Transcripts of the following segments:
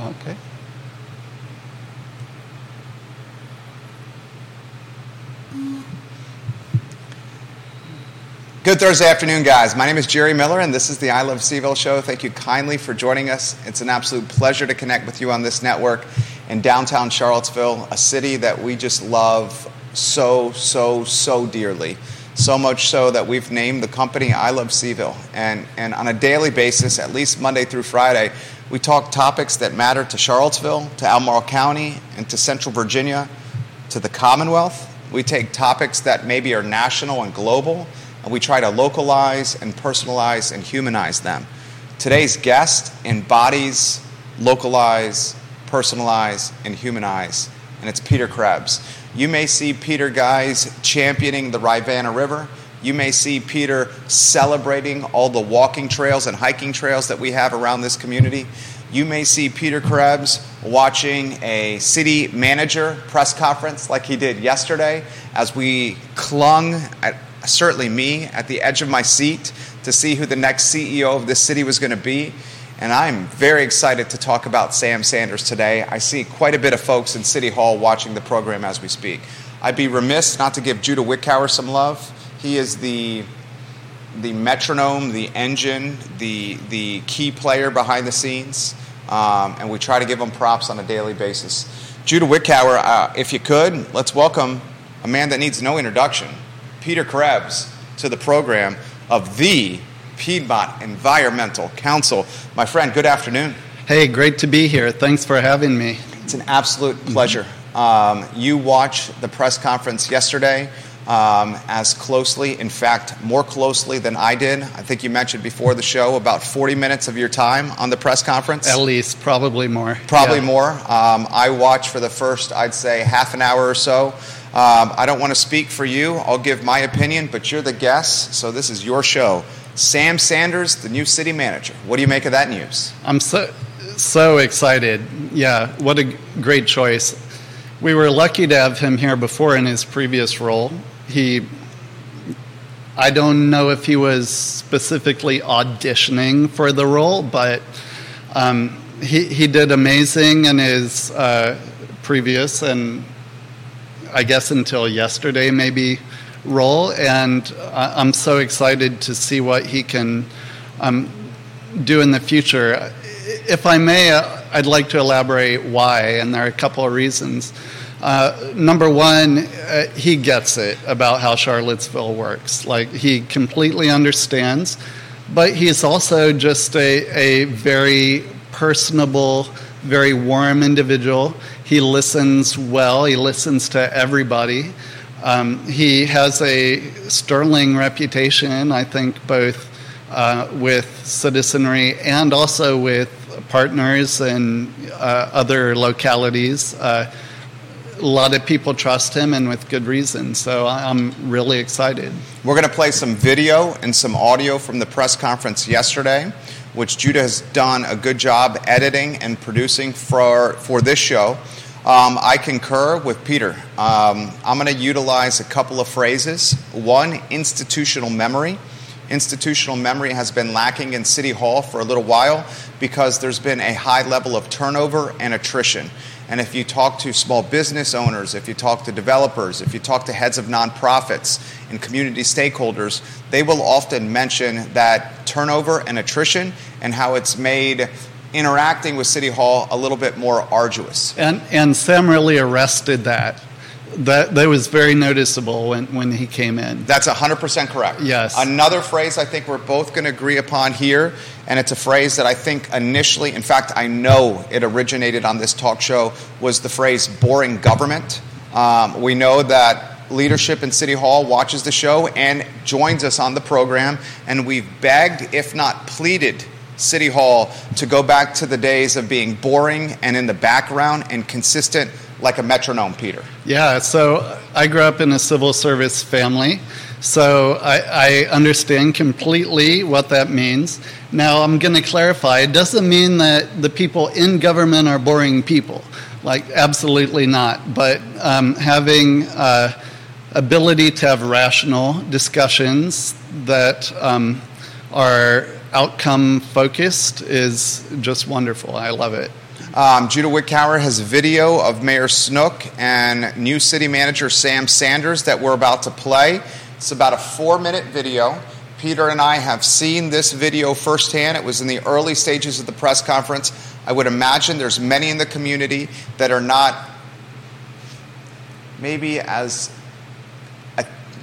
Okay. Good Thursday afternoon, guys. My name is Jerry Miller, and this is the I Love CVille show. Thank you kindly for joining us. It's an absolute pleasure to connect with you on this network in downtown Charlottesville, a city that we just love so, so, so dearly. So much so that we've named the company I Love CVille. And, and on a daily basis, at least Monday through Friday, we talk topics that matter to Charlottesville, to Albemarle County, and to Central Virginia, to the Commonwealth. We take topics that maybe are national and global and we try to localize and personalize and humanize them. Today's guest embodies, localize, personalize, and humanize, and it's Peter Krebs. You may see Peter guys championing the Rivanna River. You may see Peter celebrating all the walking trails and hiking trails that we have around this community. You may see Peter Krebs watching a city manager press conference like he did yesterday as we clung at certainly me, at the edge of my seat to see who the next CEO of this city was going to be. And I'm very excited to talk about Sam Sanders today. I see quite a bit of folks in City Hall watching the program as we speak. I'd be remiss not to give Judah Wickower some love. He is the the metronome, the engine, the the key player behind the scenes, um, and we try to give them props on a daily basis. Judah Wickower, uh, if you could, let's welcome a man that needs no introduction. Peter Krebs to the program of the Piedmont Environmental Council. My friend, good afternoon. Hey, great to be here. Thanks for having me. It's an absolute pleasure. Um, you watched the press conference yesterday um, as closely, in fact, more closely than I did. I think you mentioned before the show about 40 minutes of your time on the press conference. At least, probably more. Probably yeah. more. Um, I watched for the first, I'd say, half an hour or so. Um, I don't want to speak for you. I'll give my opinion, but you're the guest, so this is your show. Sam Sanders, the new city manager. What do you make of that news? I'm so so excited. Yeah, what a great choice. We were lucky to have him here before in his previous role. He I don't know if he was specifically auditioning for the role, but um, he, he did amazing in his uh, previous and I guess until yesterday, maybe, role. And I'm so excited to see what he can um, do in the future. If I may, uh, I'd like to elaborate why, and there are a couple of reasons. Uh, number one, uh, he gets it about how Charlottesville works. Like, he completely understands, but he's also just a, a very personable, very warm individual. He listens well, he listens to everybody. Um, he has a sterling reputation, I think, both uh, with citizenry and also with partners and uh, other localities. A lot of people trust him and with good reason. So I'm really excited. We're going to play some video and some audio from the press conference yesterday, which Judah has done a good job editing and producing for, for this show. Um, I concur with Peter. Um, I'm going to utilize a couple of phrases. One, institutional memory. Institutional memory has been lacking in City Hall for a little while because there's been a high level of turnover and attrition. And if you talk to small business owners, if you talk to developers, if you talk to heads of nonprofits and community stakeholders, they will often mention that turnover and attrition and how it's made interacting with City Hall a little bit more arduous. And, and Sam really arrested that. That, that was very noticeable when, when he came in. That's 100% correct. Yes. Another phrase I think we're both going to agree upon here, and it's a phrase that I think initially, in fact, I know it originated on this talk show, was the phrase boring government. Um, we know that leadership in City Hall watches the show and joins us on the program, and we've begged, if not pleaded, City Hall to go back to the days of being boring and in the background and consistent like a metronome, Peter? Yeah, so I grew up in a civil service family, so I, I understand completely what that means. Now, I'm going to clarify it doesn't mean that the people in government are boring people. Like, absolutely not. But um, having uh, ability to have rational discussions that um, are outcome focused is just wonderful. I love it. Um, Judah Wickower has a video of Mayor Snook and new city manager Sam Sanders that we're about to play. It's about a four minute video. Peter and I have seen this video firsthand. It was in the early stages of the press conference. I would imagine there's many in the community that are not maybe as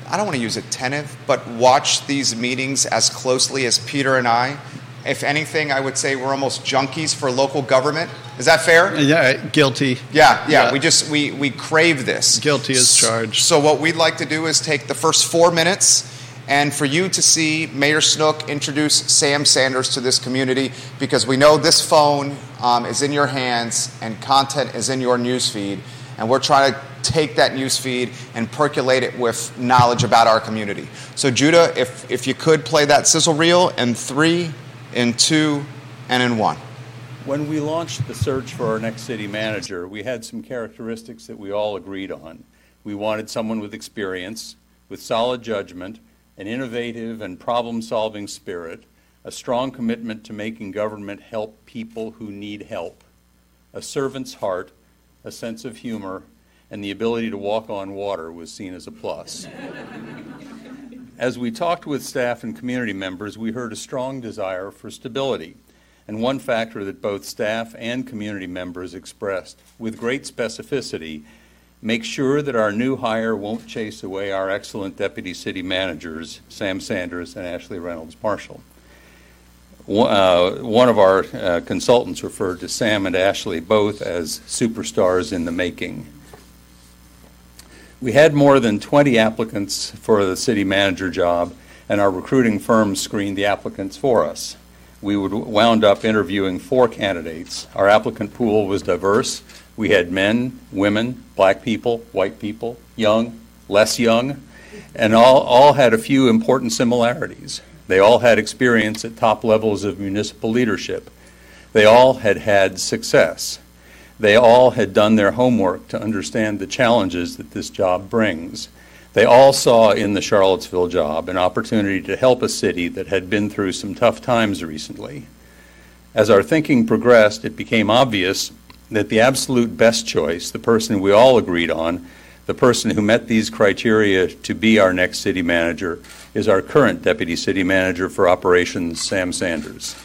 I don't want to use attentive, but watch these meetings as closely as Peter and I. If anything, I would say we're almost junkies for local government. Is that fair? Yeah, guilty. Yeah, yeah. yeah. We just we we crave this. Guilty as charged. So what we'd like to do is take the first four minutes and for you to see Mayor Snook introduce Sam Sanders to this community because we know this phone um, is in your hands and content is in your newsfeed, and we're trying to take that news feed and percolate it with knowledge about our community. So, Judah, if, if you could play that sizzle reel in three, in two, and in one. When we launched the search for our next city manager, we had some characteristics that we all agreed on. We wanted someone with experience, with solid judgment, an innovative and problem solving spirit, a strong commitment to making government help people who need help, a servant's heart, a sense of humor, and the ability to walk on water was seen as a plus. As we talked with staff and community members, we heard a strong desire for stability, and one factor that both staff and community members expressed with great specificity make sure that our new hire won't chase away our excellent deputy city managers, Sam Sanders and Ashley Reynolds Marshall. Uh, one of our uh, consultants referred to Sam and Ashley both as superstars in the making. We had more than 20 applicants for the city manager job, and our recruiting firm screened the applicants for us. We would wound up interviewing four candidates. Our applicant pool was diverse. We had men, women, black people, white people, young, less young, and all, all had a few important similarities. They all had experience at top levels of municipal leadership. They all had had success. They all had done their homework to understand the challenges that this job brings. They all saw in the Charlottesville job an opportunity to help a city that had been through some tough times recently. As our thinking progressed, it became obvious that the absolute best choice, the person we all agreed on, the person who met these criteria to be our next city manager, is our current deputy city manager for operations, Sam Sanders.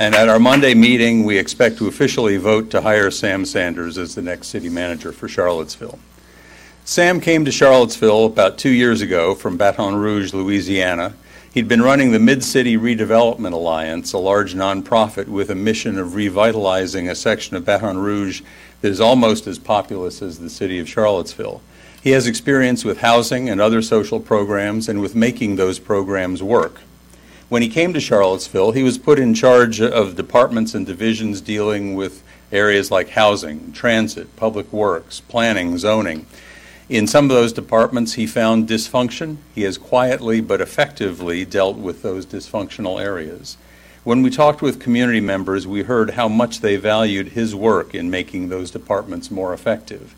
And at our Monday meeting, we expect to officially vote to hire Sam Sanders as the next city manager for Charlottesville. Sam came to Charlottesville about two years ago from Baton Rouge, Louisiana. He'd been running the Mid City Redevelopment Alliance, a large nonprofit with a mission of revitalizing a section of Baton Rouge that is almost as populous as the city of Charlottesville. He has experience with housing and other social programs and with making those programs work. When he came to Charlottesville, he was put in charge of departments and divisions dealing with areas like housing, transit, public works, planning, zoning. In some of those departments, he found dysfunction. He has quietly but effectively dealt with those dysfunctional areas. When we talked with community members, we heard how much they valued his work in making those departments more effective.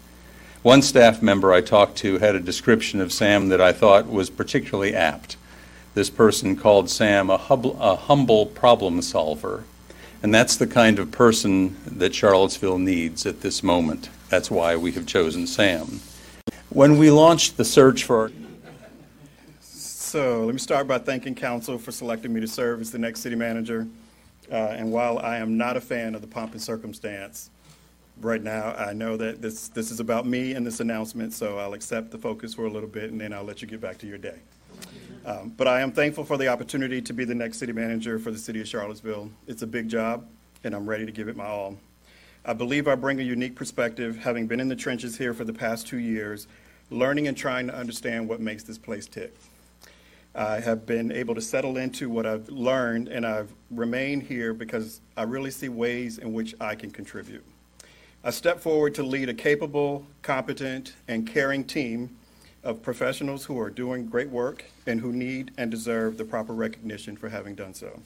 One staff member I talked to had a description of Sam that I thought was particularly apt this person called Sam a, hub, a humble problem solver. And that's the kind of person that Charlottesville needs at this moment. That's why we have chosen Sam. When we launched the search for so let me start by thanking council for selecting me to serve as the next city manager. Uh, and while I am not a fan of the pomp and circumstance, right now I know that this this is about me and this announcement, so I'll accept the focus for a little bit, and then I'll let you get back to your day. Um, but I am thankful for the opportunity to be the next city manager for the city of Charlottesville. It's a big job, and I'm ready to give it my all. I believe I bring a unique perspective, having been in the trenches here for the past two years, learning and trying to understand what makes this place tick. I have been able to settle into what I've learned, and I've remained here because I really see ways in which I can contribute. I step forward to lead a capable, competent, and caring team of professionals who are doing great work and who need and deserve the proper recognition for having done so.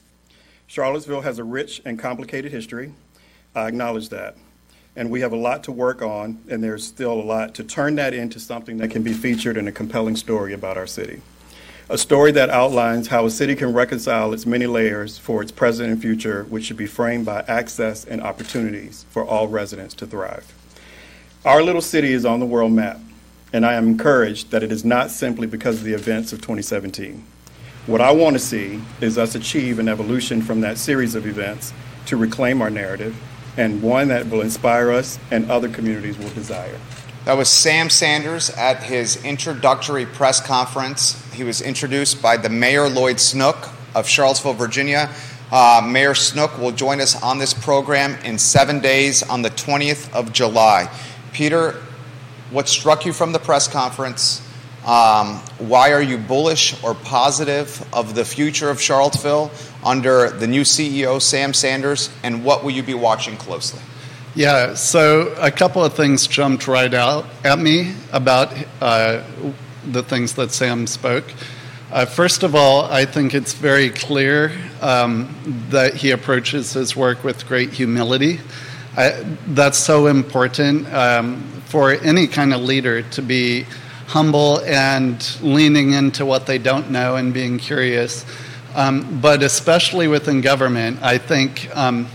Charlottesville has a rich and complicated history. I acknowledge that. And we have a lot to work on, and there's still a lot to turn that into something that can be featured in a compelling story about our city. A story that outlines how a city can reconcile its many layers for its present and future, which should be framed by access and opportunities for all residents to thrive. Our little city is on the world map, and I am encouraged that it is not simply because of the events of 2017. What I want to see is us achieve an evolution from that series of events to reclaim our narrative and one that will inspire us and other communities will desire. That was Sam Sanders at his introductory press conference. He was introduced by the Mayor Lloyd Snook of Charlottesville, Virginia. Uh, Mayor Snook will join us on this program in seven days on the 20th of July. Peter, what struck you from the press conference? Um, why are you bullish or positive of the future of Charlottesville under the new CEO, Sam Sanders, and what will you be watching closely? Yeah, so a couple of things jumped right out at me about uh, the things that Sam spoke. Uh, first of all, I think it's very clear um, that he approaches his work with great humility. I, that's so important um, for any kind of leader to be humble and leaning into what they don't know and being curious. Um, but especially within government, I think um,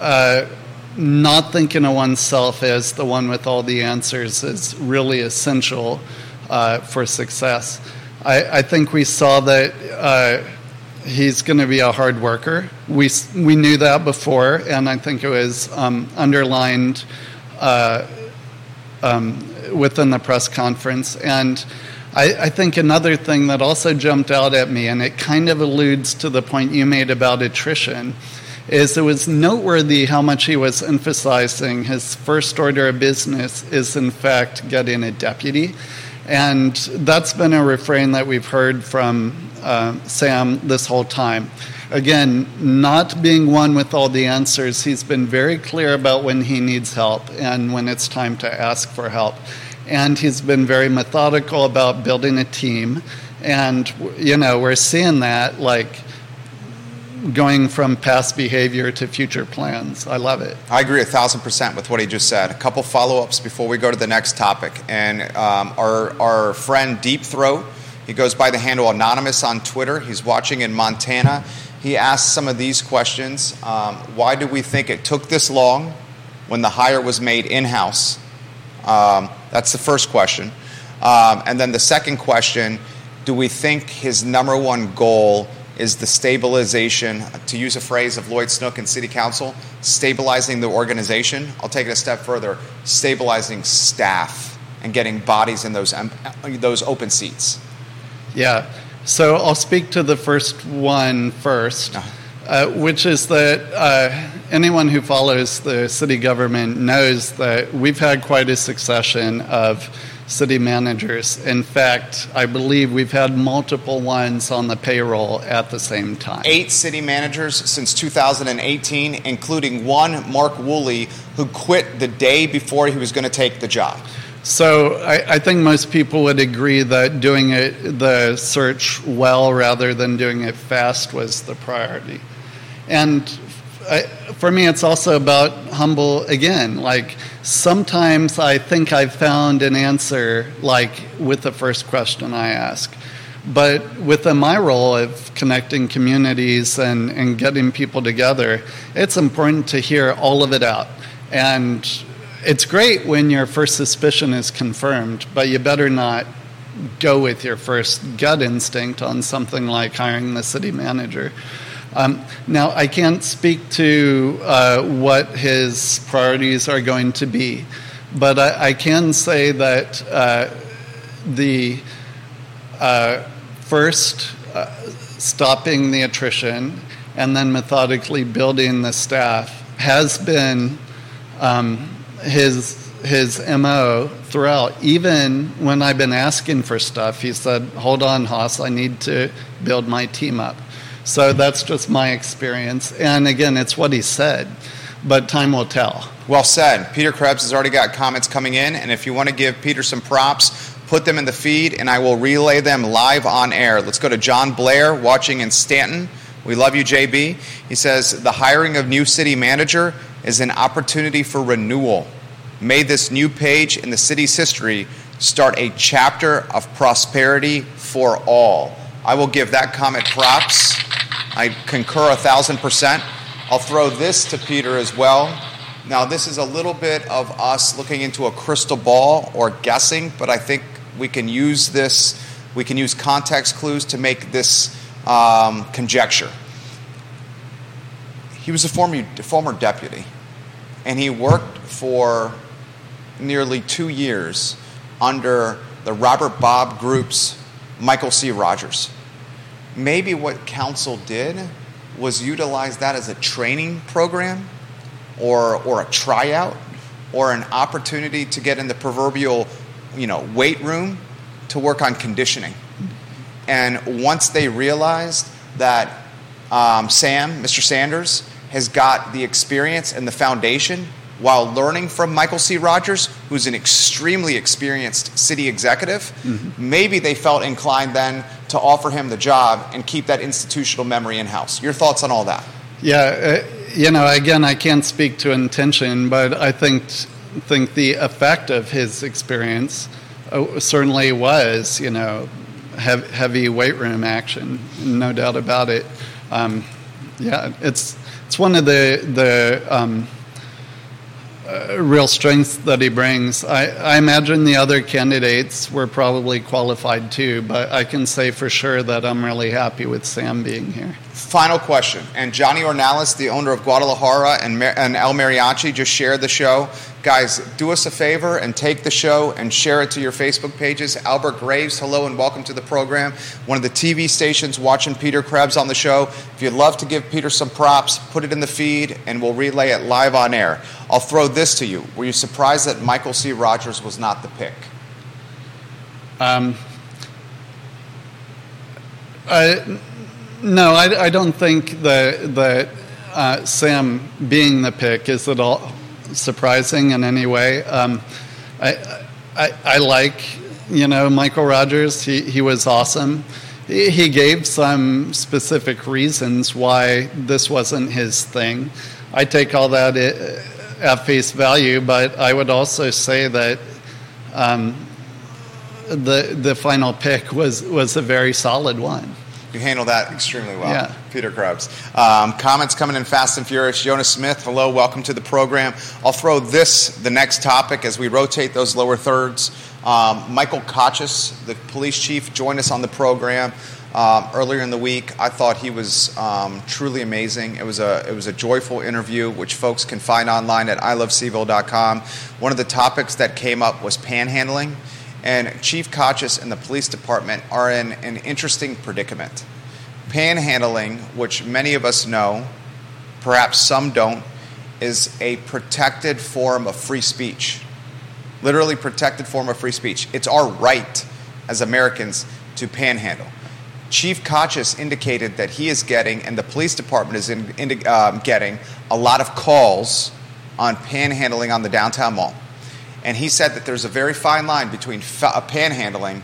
uh, not thinking of oneself as the one with all the answers is really essential uh, for success. I, I, think we saw that uh, he's going to be a hard worker. We, we knew that before, and I think it was um, underlined uh, um, within the press conference. And I, I, think another thing that also jumped out at me, and it kind of alludes to the point you made about attrition, is it was noteworthy how much he was emphasizing his first order of business is, in fact, getting a deputy. And that's been a refrain that we've heard from uh, Sam this whole time. Again, not being one with all the answers, he's been very clear about when he needs help and when it's time to ask for help. And he's been very methodical about building a team. And, you know, we're seeing that like going from past behavior to future plans. I love it. I agree a thousand percent with what he just said. A couple follow ups before we go to the next topic. And um, our, our friend Deep Throat, he goes by the handle Anonymous on Twitter. He's watching in Montana. He asked some of these questions. Um, why do we think it took this long when the hire was made in house? Um, that's the first question. Um, and then the second question do we think his number one goal is the stabilization, to use a phrase of Lloyd Snook and City Council, stabilizing the organization? I'll take it a step further stabilizing staff and getting bodies in those, those open seats. Yeah. So I'll speak to the first one first, uh-huh. uh, which is that uh, anyone who follows the city government knows that we've had quite a succession of city managers. In fact, I believe we've had multiple ones on the payroll at the same time. Eight city managers since 2018, including one, Mark Woolley, who quit the day before he was going to take the job. So I, I, think most people would agree that doing it, the search well rather than doing it fast was the priority. And I, for me, it's also about humble again. Like sometimes I think I've found an answer, like with the first question I ask. But within my role of connecting communities and, and getting people together, it's important to hear all of it out. And it's great when your first suspicion is confirmed, but you better not go with your first gut instinct on something like hiring the city manager. Um, now, I can't speak to uh, what his priorities are going to be, but I, I can say that uh, the uh, first uh, stopping the attrition and then methodically building the staff has been um, his his mo throughout. Even when I've been asking for stuff, he said, "Hold on, Haas, I need to build my team up." So that's just my experience. And again, it's what he said, but time will tell. Well said. Peter Krebs has already got comments coming in, and if you want to give Peter some props, put them in the feed, and I will relay them live on air. Let's go to John Blair watching in Staunton. We love you, JB. He says the hiring of new city manager is an opportunity for renewal. May this new page in the city's history start a chapter of prosperity for all. I will give that comment props. I concur a thousand percent. I'll throw this to Peter as well. Now, this is a little bit of us looking into a crystal ball or guessing, but I think we can use this, we can use context clues to make this um, conjecture. He was a former, former deputy, and he worked for nearly two years under the Robert Bobb Group's Michael C. Rogers. Maybe what council did was utilize that as a training program or, or a tryout or an opportunity to get in the proverbial you know, weight room to work on conditioning. And once they realized that um, Sam, Mr. Sanders, has got the experience and the foundation while learning from Michael C. Rogers, who's an extremely experienced city executive, mm-hmm. maybe they felt inclined then to offer him the job and keep that institutional memory in house. Your thoughts on all that? Yeah, uh, you know, again, I can't speak to intention, but I think think the effect of his experience uh, certainly was, you know, heavy weight room action, no doubt about it. Um, yeah, it's it's one of the the um, real strengths that he brings. I, I, imagine the other candidates were probably qualified too, but I can say for sure that I'm really happy with Sam being here. Final question. And Johnny Ornalis, the owner of Guadalajara and, and El Mariachi, just shared the show. Guys, do us a favor and take the show and share it to your Facebook pages. Albert Graves, hello and welcome to the program. One of the TV stations watching Peter Krebs on the show. If you'd love to give Peter some props, put it in the feed and we'll relay it live on air. I'll throw this to you. Were you surprised that Michael C. Rogers was not the pick? Um, I, no, I, I, don't think that, that uh, Sam being the pick is at all surprising in any way. Um, I, I, I, like, you know, Michael Rogers. He, he was awesome. He, he gave some specific reasons why this wasn't his thing. I take all that at face value, but I would also say that um, the the final pick was was a very solid one. You handle that extremely well, yeah. Peter Krebs. Um, comments coming in fast and furious. Jonas Smith, hello, welcome to the program. I'll throw this, the next topic, as we rotate those lower thirds. Um, Michael Kochis, the police chief, joined us on the program. Um, earlier in the week. I thought he was um, truly amazing. It was a it was a joyful interview, which folks can find online at ilovecville.com. One of the topics that came up was panhandling, and Chief Kochis and the police department are in an interesting predicament. Panhandling, which many of us know, perhaps some don't, is a protected form of free speech. Literally protected form of free speech. It's our right as Americans to panhandle. Chief Kochis indicated that he is getting, and the police department is in, in, um, getting, a lot of calls on panhandling on the downtown mall. And he said that there's a very fine line between fa- uh, panhandling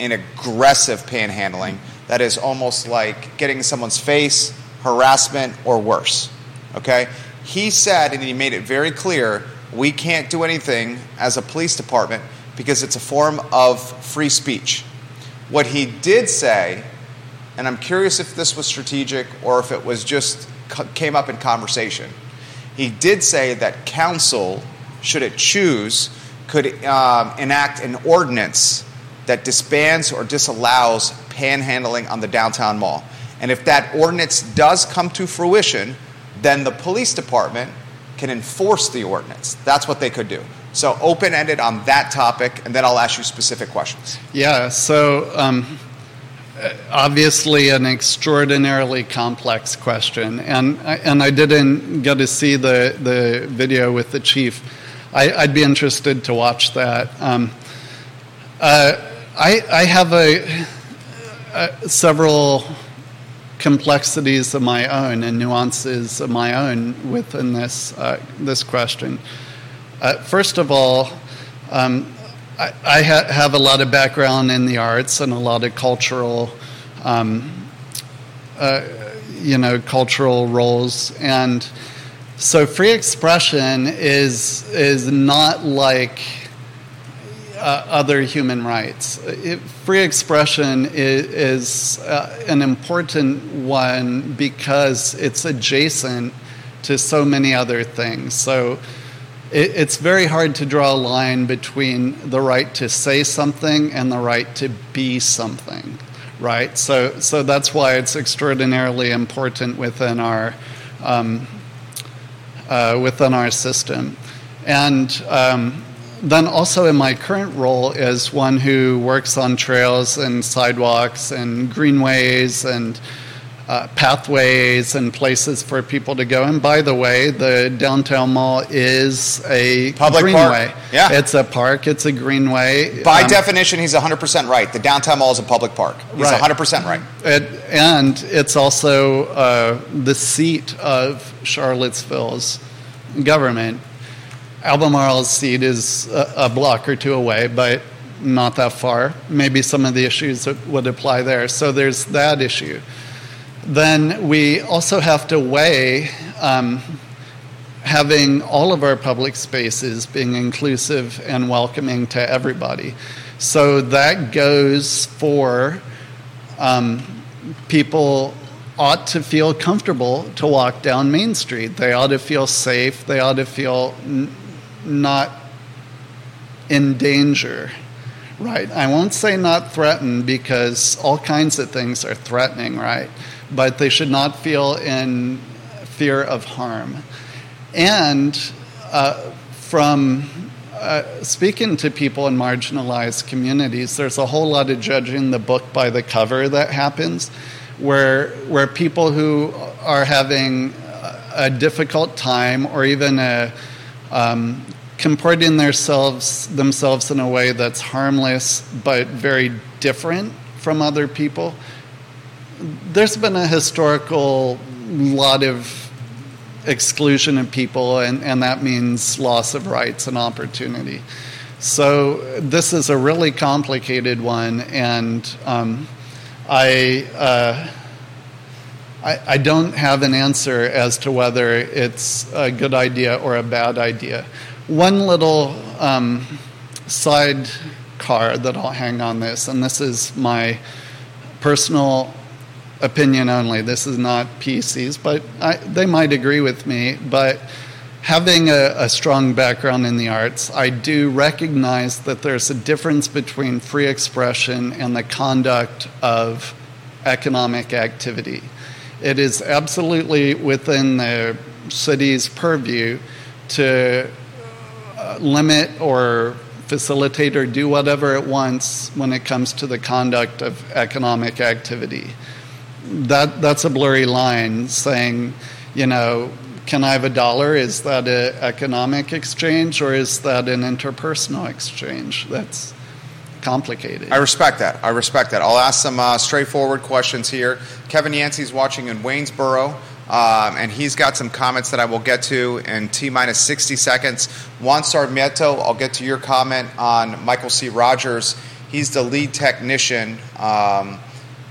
and aggressive panhandling that is almost like getting in someone's face, harassment, or worse. Okay? He said, and he made it very clear, we can't do anything as a police department because it's a form of free speech. What he did say and I'm curious if this was strategic or if it was just came up in conversation. He did say that council, should it choose, could um, enact an ordinance that disbands or disallows panhandling on the downtown mall. And if that ordinance does come to fruition, then the police department can enforce the ordinance. That's what they could do. So open ended on that topic, and then I'll ask you specific questions. Yeah, so um, obviously an extraordinarily complex question, and and I didn't get to see the the video with the chief. I, would be interested to watch that. Um, uh, I I have a, a, several complexities of my own and nuances of my own within this uh, this question. Uh, first of all. Um, I, I ha- have a lot of background in the arts and a lot of cultural, um, uh, you know, cultural roles. And So free expression is is not like uh, other human rights. It, free expression is, is uh, an important one because it's adjacent to so many other things. So it, it's very hard to draw a line between the right to say something and the right to be something, right? So, so that's why it's extraordinarily important within our um, uh, within our system, and um, then also in my current role as one who works on trails and sidewalks and greenways and uh, pathways and places for people to go. And by the way, the downtown mall is a Public greenway. park. Yeah. It's a park, it's a greenway. By Um, definition, he's 100% right. The downtown mall is a public park. He's Right. 100% right. it, and it's also uh, the seat of Charlottesville's government. Albemarle's seat is a, a block or two away, but not that far. Maybe some of the issues that would apply there. So there's that issue. Then we also have to weigh um, having all of our public spaces being inclusive and welcoming to everybody. So that goes for um, people ought to feel comfortable to walk down Main Street. They ought to feel safe. They ought to feel n- not in danger, right? I won't say not threatened because all kinds of things are threatening, right? But they should not feel in fear of harm. And uh, from uh, speaking to people in marginalized communities, there's a whole lot of judging the book by the cover that happens, where where people who are having a difficult time or even a um, comporting themselves themselves in a way that's harmless but very different from other people. There's been a historical lot of exclusion of people, and, and that means loss of rights and opportunity. So this is a really complicated one, and um, I, uh, I I don't have an answer as to whether it's a good idea or a bad idea. One little um, side car that I'll hang on this, and this is my personal opinion only. This is not PC's, but I, they might agree with me. But having a, a strong background in the arts, I do recognize that there's a difference between free expression and the conduct of economic activity. It is absolutely within the city's purview to uh, limit or facilitate or do whatever it wants when it comes to the conduct of economic activity. That, that's a blurry line saying, you know, can I have a dollar? Is that an economic exchange or is that an interpersonal exchange? That's complicated. I respect that. I respect that. I'll ask some uh, straightforward questions here. Kevin Yancey's watching in Waynesboro. Um, and he's got some comments that I will get to in T minus 60 seconds. Juan Sarmiento, I'll get to your comment on Michael C. Rogers. He's the lead technician um,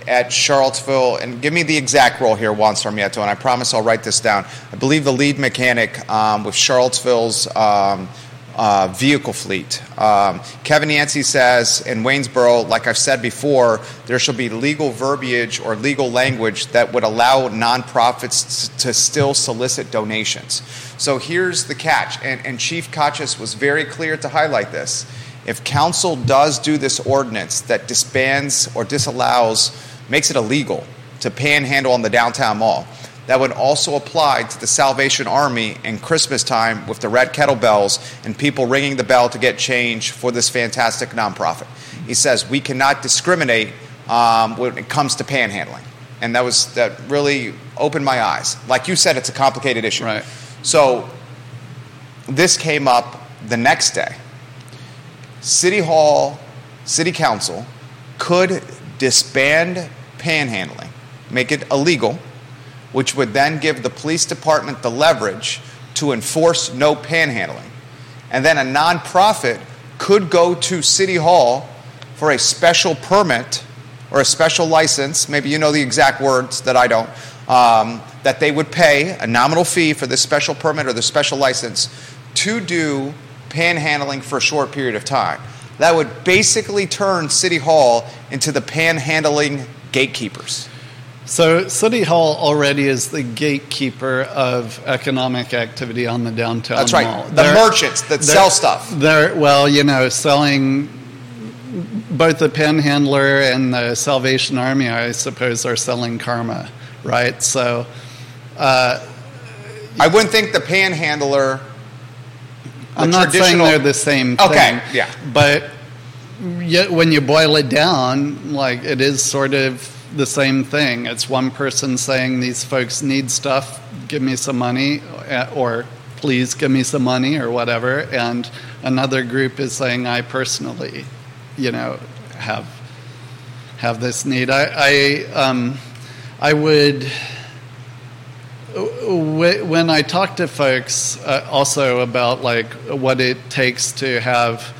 at Charlottesville. And give me the exact role here, Juan Sarmiento, and I promise I'll write this down. I believe the lead mechanic um, with Charlottesville's um, uh, vehicle fleet. Um, Kevin Yancey says in Waynesboro, like I've said before, there shall be legal verbiage or legal language that would allow nonprofits to still solicit donations. So here's the catch, and, and Chief Kochis was very clear to highlight this. If council does do this ordinance that disbands or disallows, makes it illegal to panhandle on the downtown mall, that would also apply to the Salvation Army in Christmas time with the red kettlebells and people ringing the bell to get change for this fantastic nonprofit. He says we cannot discriminate um, when it comes to panhandling, and that was that really opened my eyes. Like you said, it's a complicated issue. Right. So this came up the next day. City Hall, City Council could disband panhandling, make it illegal which would then give the police department the leverage to enforce no panhandling. And then a nonprofit could go to City Hall for a special permit or a special license, maybe you know the exact words that I don't, um, that they would pay a nominal fee for this special permit or the special license to do panhandling for a short period of time. That would basically turn City Hall into the panhandling gatekeepers. So, City Hall already is the gatekeeper of economic activity on the downtown That's right. mall. The They're- merchants that sell stuff. They're, well, you know, selling both the panhandler and the Salvation Army, I suppose, are selling karma, right? So, uh, I wouldn't think the panhandler. the I'm not saying they're the same thing. Okay, yeah. But yet, when you boil it down, like it is sort of the same thing. It's one person saying these folks need stuff, give me some money, uh, or please give me some money, or whatever, and another group is saying I personally, you know, have have this need. I I, um, I would when I talk to folks uh, also about like what it takes to have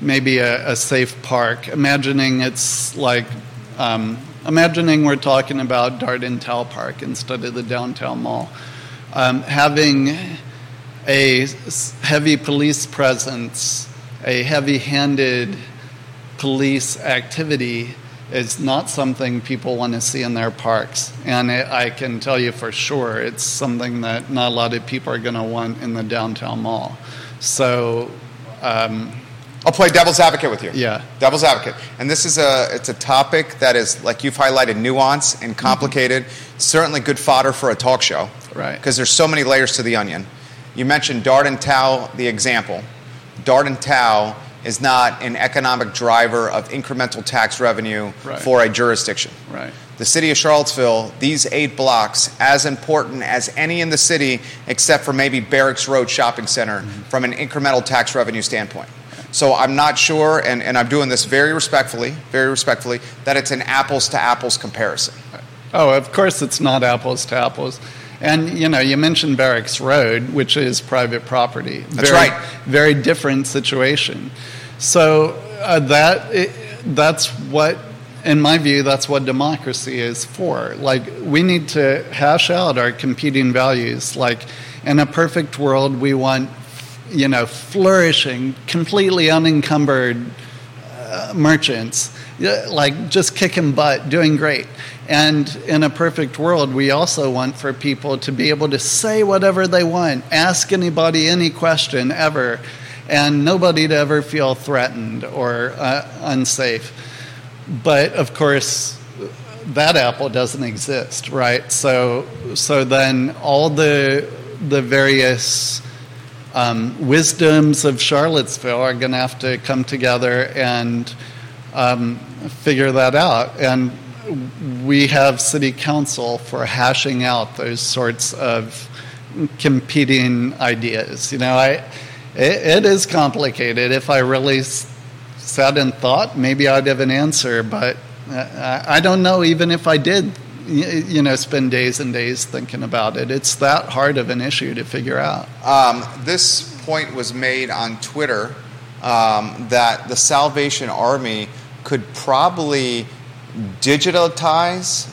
maybe a, a safe park, imagining it's like um, imagining we're talking about Darden Towe Park instead of the downtown mall, um, having a heavy police presence, a heavy-handed police activity is not something people want to see in their parks. And it, I can tell you for sure, it's something that not a lot of people are going to want in the downtown mall. So, um, I'll play devil's advocate with you. Yeah. Devil's advocate. And this is a it's a topic that is like you've highlighted nuance and mm-hmm. complicated. Certainly good fodder for a talk show. Right. Because there's so many layers to the onion. You mentioned Darden Towe, the example. Darden Towe is not an economic driver of incremental tax revenue Right. for a jurisdiction. right. The city of Charlottesville, these eight blocks, as important as any in the city, except for maybe Barracks Road Shopping Center, mm-hmm. from an incremental tax revenue standpoint. So I'm not sure, and, and I'm doing this very respectfully, very respectfully, that it's an apples to apples comparison. Oh, of course it's not apples to apples. And you know, you mentioned Barracks Road, which is private property. That's very, right. Very different situation. So uh, that it, that's what, in my view, that's what democracy is for. Like we need to hash out our competing values. Like in a perfect world, we want, you know, flourishing, completely unencumbered uh, merchants, like just kicking butt, doing great. And in a perfect world, we also want for people to be able to say whatever they want, ask anybody any question ever, and nobody to ever feel threatened or uh, unsafe. But of course, that apple doesn't exist, right? So, so then all the the various um, wisdoms of Charlottesville are going to have to come together and um, figure that out. And we have city council for hashing out those sorts of competing ideas. You know, I it, it is complicated. If I really sat and thought, maybe I'd have an answer, but uh, I I don't know. Even if I did, you know, spend days and days thinking about it, it's that hard of an issue to figure out. Um, this point was made on Twitter um, that the Salvation Army could probably digitalize,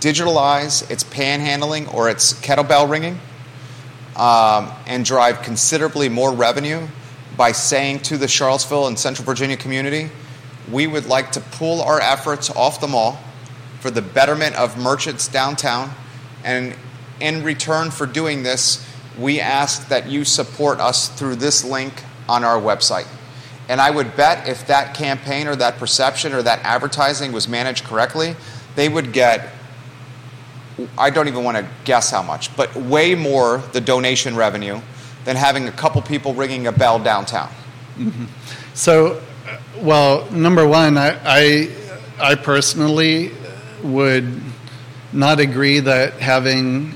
digitalize its panhandling or its kettlebell ringing um, and drive considerably more revenue by saying to the Charlottesville and Central Virginia community, we would like to pull our efforts off the mall for the betterment of merchants downtown. And in return for doing this, we ask that you support us through this link on our website. And I would bet if that campaign or that perception or that advertising was managed correctly, they would get I don't even want to guess how much, but way more the donation revenue than having a couple people ringing a bell downtown. So, uh, well, number one, I, I, I personally would not agree that having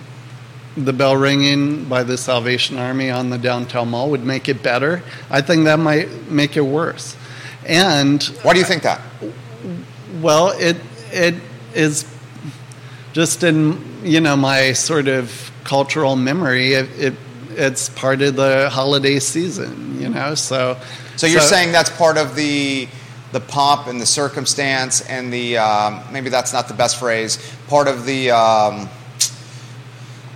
the bell ringing by the Salvation Army on the downtown mall would make it better. I think that might make it worse. And Why do you think that? well, it it is just in you know my sort of cultural memory. It, it it's part of the holiday season, you know. So So you're saying that's part of the the pomp and the circumstance and the um, maybe that's not the best phrase. Part of the um,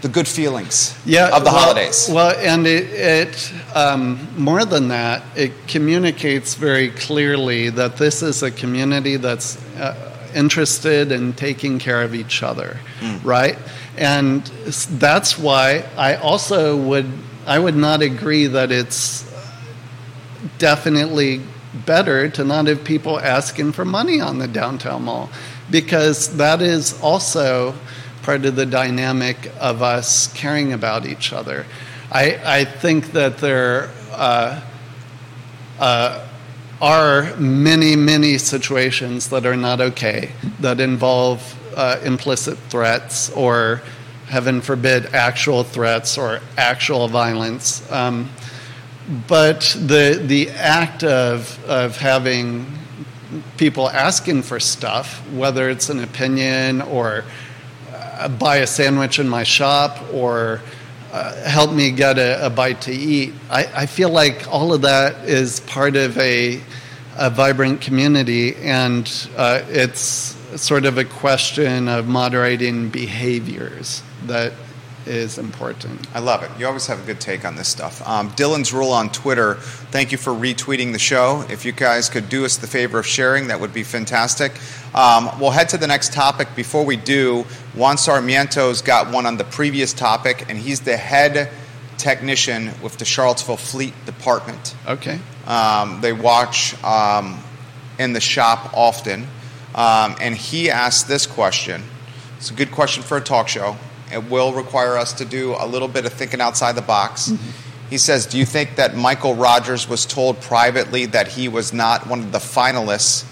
the good feelings yeah, of the well, holidays. Well, and it, it um, more than that, it communicates very clearly that this is a community that's uh, interested in taking care of each other, Mm. right? And that's why I also would I would not agree that it's definitely better to not have people asking for money on the downtown mall because that is also part of the dynamic of us caring about each other. I, I think that there uh, uh, are many, many situations that are not okay that involve uh, implicit threats or, heaven forbid, actual threats or actual violence. Um, but the the act of of having people asking for stuff, whether it's an opinion or uh, buy a sandwich in my shop or uh, help me get a, a bite to eat, I, I feel like all of that is part of a a vibrant community, and uh, it's sort of a question of moderating behaviors that is important. I love it. You always have a good take on this stuff. Um, Dylan's Rule on Twitter, thank you for retweeting the show. If you guys could do us the favor of sharing, that would be fantastic. Um, we'll head to the next topic. Before we do, Juan Sarmiento's got one on the previous topic, and he's the head technician with the Charlottesville Fleet Department. Okay. Um, they watch um, in the shop often. Um, and he asked this question. It's a good question for a talk show. It will require us to do a little bit of thinking outside the box. He says, Do you think that Michael Rogers was told privately that he was not one of the finalists?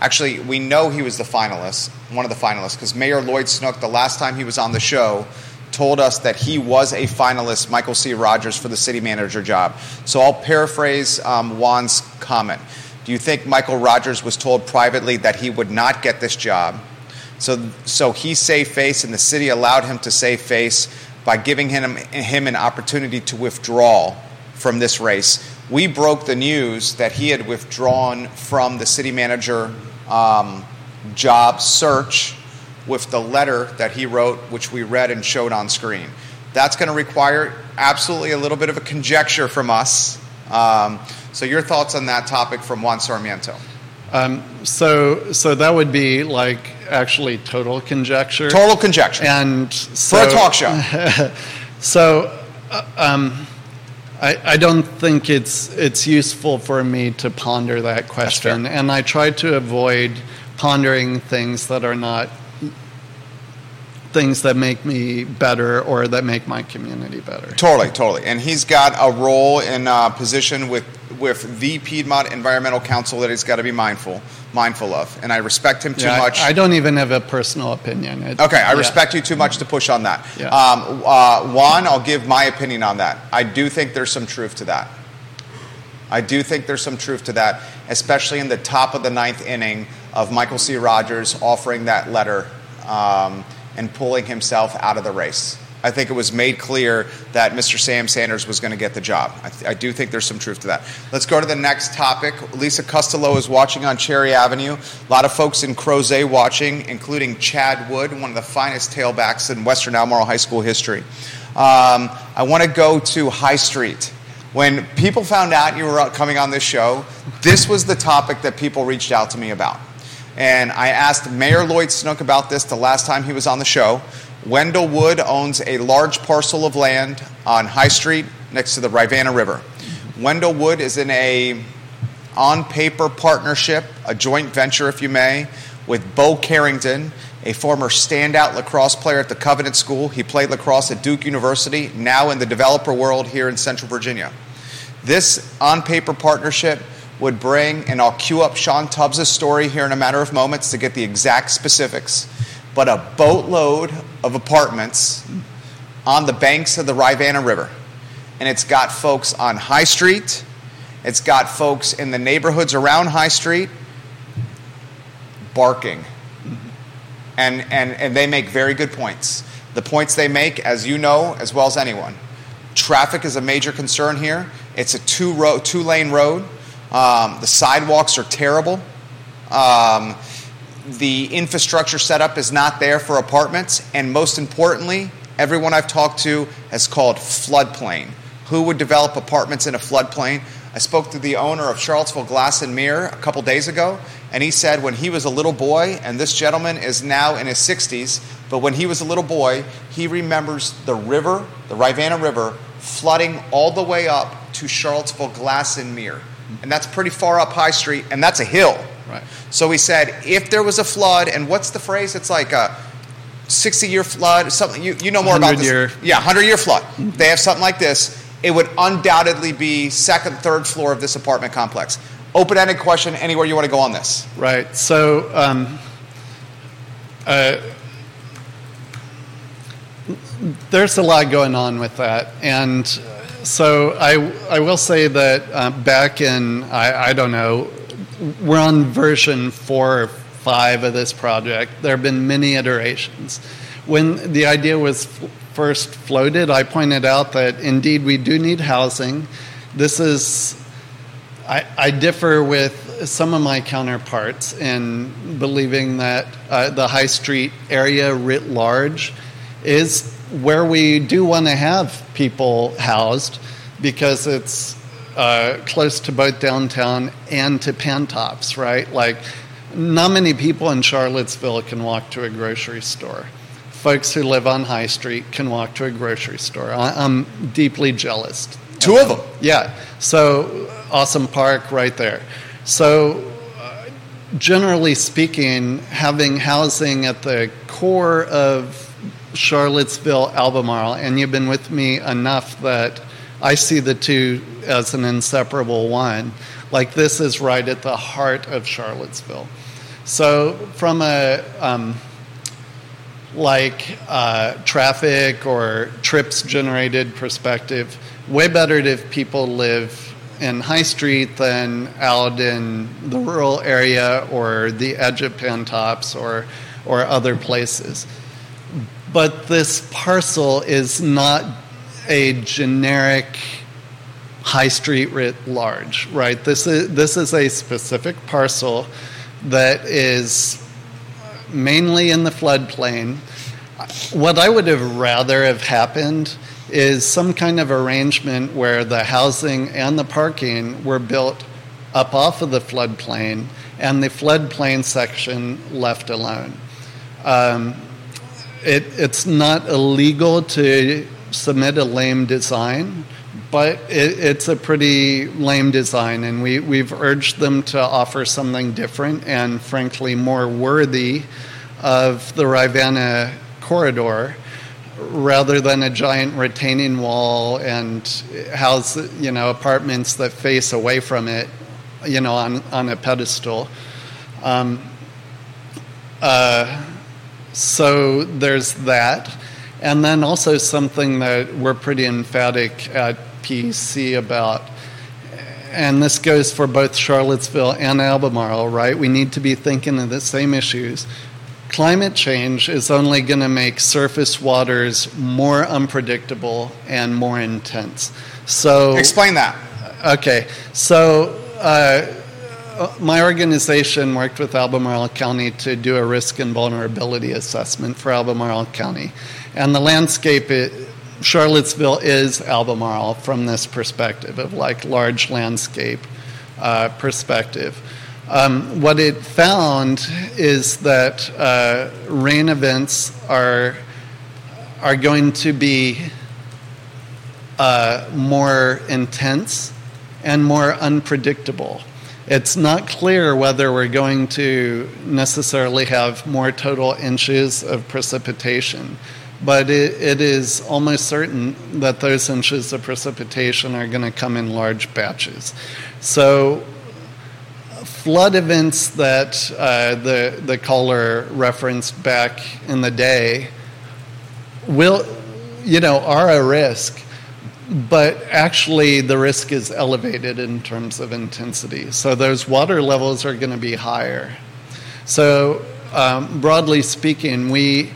Actually, we know he was the finalist, one of the finalists, because Mayor Lloyd Snook, the last time he was on the show, told us that he was a finalist, Michael C. Rogers, for the city manager job. So I'll paraphrase um, Juan's comment. Do you think Michael Rogers was told privately that he would not get this job? So, so he saved face, and the city allowed him to save face by giving him, him an opportunity to withdraw from this race. We broke the news that he had withdrawn from the city manager um, job search with the letter that he wrote, which we read and showed on screen. That's going to require absolutely a little bit of a conjecture from us. Um, so, your thoughts on that topic from Juan Sarmiento? Um, so, so that would be like actually total conjecture. Total conjecture. And so, for a talk show. so, uh, um, I, I don't think it's it's useful for me to ponder that question, and I try to avoid pondering things that are not things that make me better or that make my community better. Totally, totally. And he's got a role and uh, position with with the Piedmont Environmental Council that he's got to be mindful mindful of. And I respect him too Yeah, I- much. I, don't even have a personal opinion. It- Okay, I yeah. respect you too much to push on that. Yeah. Um, uh, Juan, I'll give my opinion on that. I do think there's some truth to that. I do think there's some truth to that, especially in the top of the ninth inning of Michael C. Rogers offering that letter um, and pulling himself out of the race. I think it was made clear that Mr. Sam Sanders was going to get the job. I, th- I do think there's some truth to that. Let's go to the next topic. Lisa Costello is watching on Cherry Avenue. A lot of folks in Crozet watching, including Chad Wood, one of the finest tailbacks in Western Albemarle High School history. Um, I want to go to High Street. When people found out you were coming on this show, this was the topic that people reached out to me about. And I asked Mayor Lloyd Snook about this the last time he was on the show. Wendell Wood owns a large parcel of land on High Street next to the Rivanna River. Wendell Wood is in a on paper partnership, a joint venture, if you may, with Bo Carrington, a former standout lacrosse player at the Covenant School. He played lacrosse at Duke University, now in the developer world here in Central Virginia. This on paper partnership would bring, and I'll cue up Sean Tubbs' story here in a matter of moments to get the exact specifics, but a boatload of apartments on the banks of the Rivanna River. And it's got folks on High Street, it's got folks in the neighborhoods around High Street barking. And, and, and they make very good points. The points they make, as you know as well as anyone, traffic is a major concern here. It's a two, road, two lane road. Um, the sidewalks are terrible. Um, the infrastructure setup is not there for apartments. And most importantly, everyone I've talked to has called floodplain. Who would develop apartments in a floodplain? I spoke to the owner of Charlottesville Glass and Mirror a couple days ago, and he said when he was a little boy, and this gentleman is now in his 60s, but when he was a little boy, he remembers the river, the Rivanna River, flooding all the way up to Charlottesville Glass and Mirror. And that's pretty far up High Street, and that's a hill. Right. So we said, if there was a flood, and what's the phrase? It's like a 60 year flood, something, you, you know more about this. 100 year. Yeah, 100 year flood. They have something like this. It would undoubtedly be second, third floor of this apartment complex. Open ended question, anywhere you want to go on this. Right. So, um, uh, there's a lot going on with that, and so I I will say that uh, back in I, I don't know we're on version four or five of this project. There have been many iterations. When the idea was f- first floated, I pointed out that indeed we do need housing. This is I, I, differ with some of my counterparts in believing that uh, the high street area writ large is where we do want to have people housed because it's uh, close to both downtown and to Pantops, right? Like, not many people in Charlottesville can walk to a grocery store. Folks who live on High Street can walk to a grocery store. I, I'm deeply jealous. Two of them. Yeah. So, awesome park right there. So, uh, generally speaking, having housing at the core of Charlottesville, Albemarle, and you've been with me enough that I see the two as an inseparable one. Like this is right at the heart of Charlottesville. So, from a um, like uh, traffic or trips generated perspective, way better if people live in High Street than out in the rural area or the edge of Pantops or or other places. But this parcel is not a generic high street writ large, right? This is, this is a specific parcel that is mainly in the floodplain. What I would have rather have happened is some kind of arrangement where the housing and the parking were built up off of the floodplain and the floodplain section left alone. Um, it, it's not illegal to submit a lame design, but it, it's a pretty lame design, and we, we've urged them to offer something different and, frankly, more worthy of the Rivanna corridor rather than a giant retaining wall and house you know apartments that face away from it you know on, on a pedestal. Um, uh, so there's that. And then also something that we're pretty emphatic at PC about, and this goes for both Charlottesville and Albemarle, right? We need to be thinking of the same issues. Climate change is only going to make surface waters more unpredictable and more intense. So explain that. Okay, so. Uh, my organization worked with Albemarle County to do a risk and vulnerability assessment for Albemarle County. And the landscape, it, Charlottesville is Albemarle from this perspective of like large landscape uh, perspective. Um, what it found is that uh, rain events are, are going to be uh, more intense and more unpredictable it's not clear whether we're going to necessarily have more total inches of precipitation, but it, it is almost certain that those inches of precipitation are going to come in large batches. So, flood events that uh, the, the caller referenced back in the day will, you know, are a risk but actually the risk is elevated in terms of intensity. So those water levels are going to be higher. So um, broadly speaking, we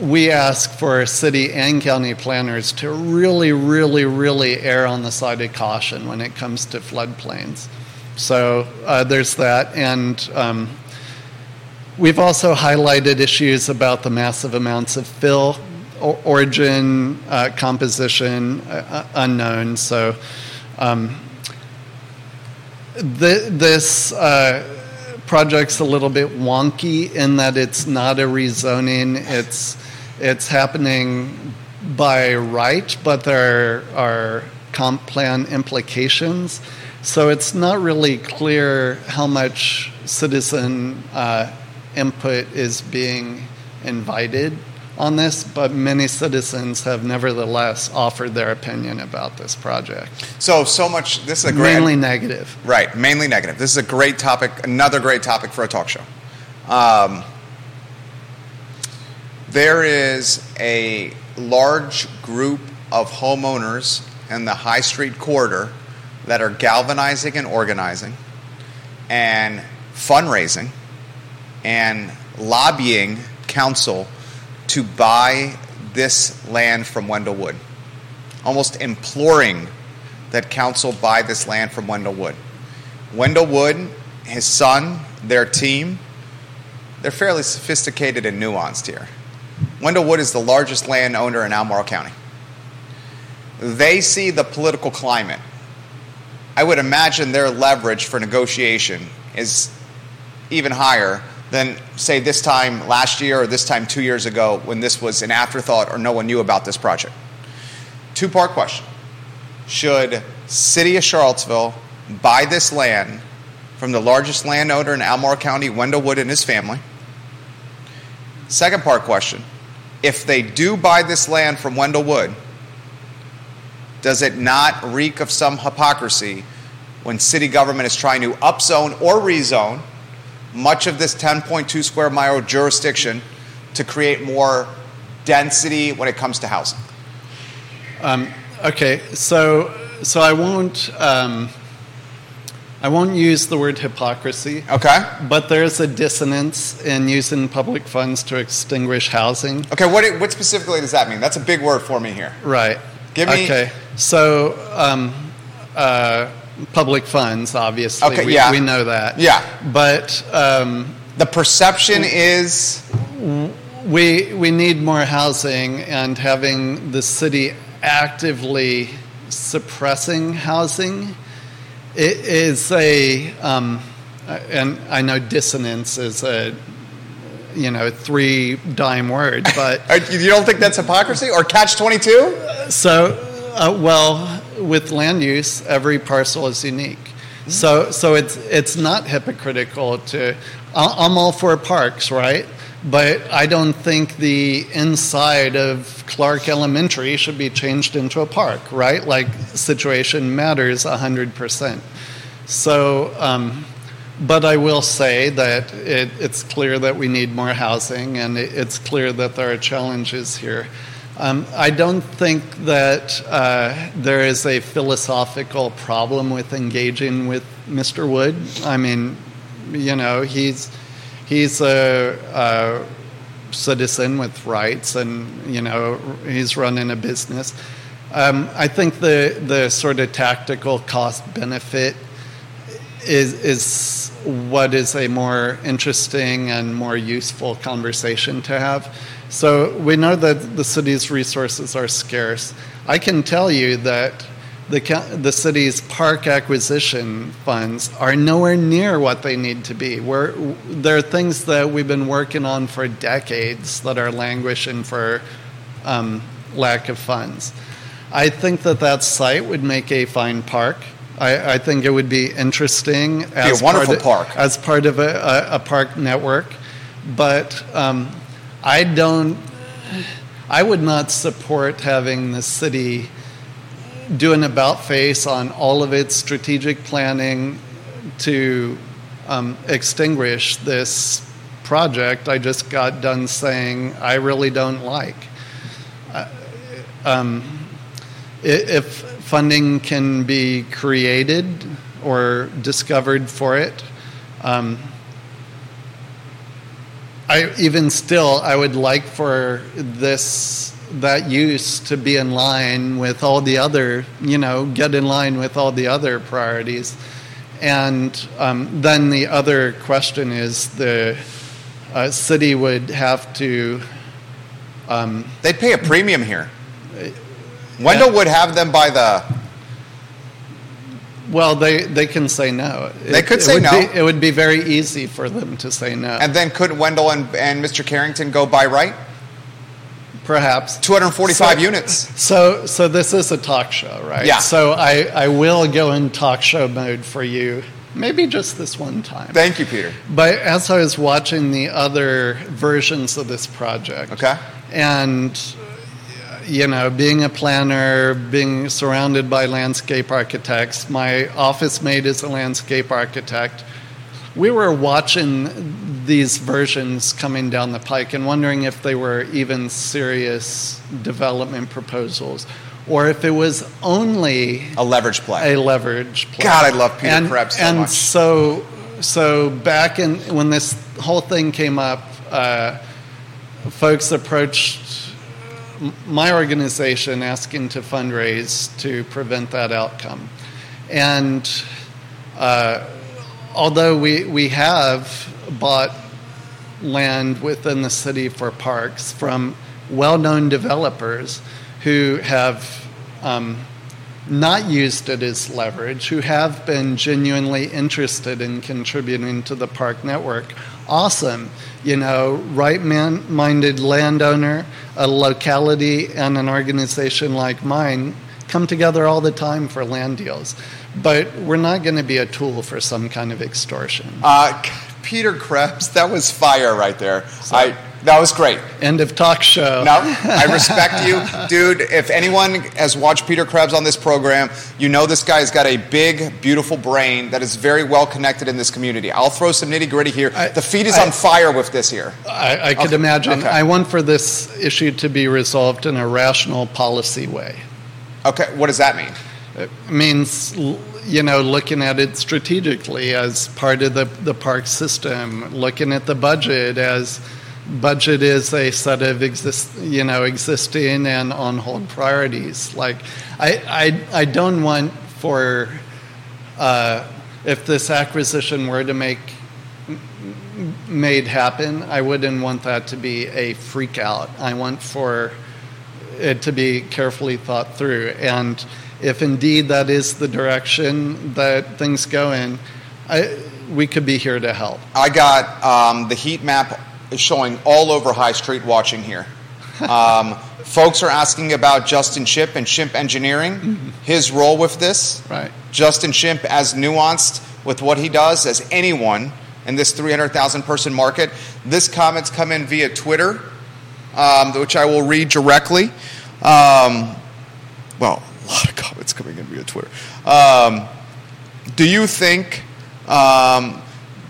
we ask for city and county planners to really, really, really err on the side of caution when it comes to floodplains. So uh, there's that, and um, we've also highlighted issues about the massive amounts of fill origin, uh, composition uh, unknown. So um, th- this uh, project's a little bit wonky in that it's not a rezoning. It's it's happening by right, but there are comp plan implications. So it's not really clear how much citizen uh, input is being invited on this, but many citizens have nevertheless offered their opinion about this project. So, so much, this is a great. Mainly negative. Right, mainly negative. This is a great topic, another great topic for a talk show. Um, there is a large group of homeowners in the High Street corridor that are galvanizing and organizing and fundraising and lobbying council to buy this land from Wendell Wood, almost imploring that council buy this land from Wendell Wood. Wendell Wood, his son, their team, they're fairly sophisticated and nuanced here. Wendell Wood is the largest landowner in Albemarle County. They see the political climate. I would imagine their leverage for negotiation is even higher than, say, this time last year or this time two years ago when this was an afterthought or no one knew about this project. Two part question Should City of Charlottesville buy this land from the largest landowner in Albemarle County, Wendell Wood and his family? Second part question If they do buy this land from Wendell Wood, does it not reek of some hypocrisy when city government is trying to upzone or rezone much of this 10.2 square mile jurisdiction to create more density when it comes to housing? Um, okay, so so I won't um, I won't use the word hypocrisy. Okay. But there's a dissonance in using public funds to extinguish housing. Okay, what, what specifically does that mean? That's a big word for me here. Right. Give me. Okay. So, um, uh, public funds, obviously. Okay, we, yeah. we know that. Yeah. But um, The perception is. we we need more housing, and having the city actively suppressing housing it is a. Um, and I know dissonance is a you know three dime word, but You don't think that's hypocrisy or catch 22? So, uh, well, with land use, every parcel is unique. So, so it's it's not hypocritical to. I'm all for parks, right? But I don't think the inside of Clark Elementary should be changed into a park, right? Like situation matters hundred percent. So, um, but I will say that it, it's clear that we need more housing, and it, it's clear that there are challenges here. Um, I don't think that uh, there is a philosophical problem with engaging with Mr. Wood. I mean, you know, he's he's a, a citizen with rights, and you know, he's running a business. Um, I think the the sort of tactical cost benefit is is what is a more interesting and more useful conversation to have. So we know that the city's resources are scarce. I can tell you that the the city's park acquisition funds are nowhere near what they need to be. We're, there are things that we've been working on for decades that are languishing for um, lack of funds. I think that that site would make a fine park. I, I think it would be interesting as wonderful part of, park. as part of a, a, a park network, but um, I don't. I would not support having the city do an about face on all of its strategic planning to um, extinguish this project. I just got done saying I really don't like. Uh, um, if funding can be created or discovered for it, um, I even still I would like for this that use to be in line with all the other you know get in line with all the other priorities, and um, then the other question is the uh, city would have to um, They'd pay a premium here. Wendell would have them by the. Well, they, they can say no. They It- could it say would no. Be, it would be very easy for them to say no. And then couldn't Wendell and, and Mr. Carrington go by right? Perhaps 245 So- units. So, so this is a talk show, right? Yeah. So I, I will go in talk show mode for you, maybe just this one time. Thank you, Peter. But as I was watching the other versions of this project, Okay. and you know, being a planner, being surrounded by landscape architects, my office mate is a landscape architect. We were watching these versions coming down the pike and wondering if they were even serious development proposals or if it was only A leverage play. a leverage play. God, I love Peter and, Krebs so and much. so, so back in when this whole thing came up, uh, folks approached my organization asking to fundraise to prevent that outcome, and uh, although we we have bought land within the city for parks from well-known developers who have um, not used it as leverage, who have been genuinely interested in contributing to the park network. Awesome. You know, right man- minded landowner, a locality, and an organization like mine come together all the time for land deals. But we're not going to be a tool for some kind of extortion. Uh, Peter Krebs, that was fire right there. I, that was great. End of talk show. No, I respect you, dude. If anyone has watched Peter Krebs on this program, you know this guy's got a big, beautiful brain that is very well connected in this community. I'll throw some nitty gritty here. I- the feed is I- on fire with this here. I, I could Okay, imagine. okay. I want for this issue to be resolved in a rational policy way. Okay, what does that mean? It means, you know, looking at it strategically as part of the, the park system, looking at the budget as budget is a set of exist, you know, existing and on hold priorities. Like, I, I, I don't want for, uh, if this acquisition were to make made happen, I wouldn't want that to be a freak out. I want for it to be carefully thought through. And if indeed that is the direction that things go in, I, we could be here to help. I got um, the heat map is showing all over High Street watching here. Um, folks are asking about Justin Shimp and Shimp Engineering, his role with this. Right. Justin Shimp as nuanced with what he does as anyone in this 300,000 person market. This comment's come in via Twitter, um, which I will read directly. Um, well, a lot of comments coming in via Twitter. Um, do you think um,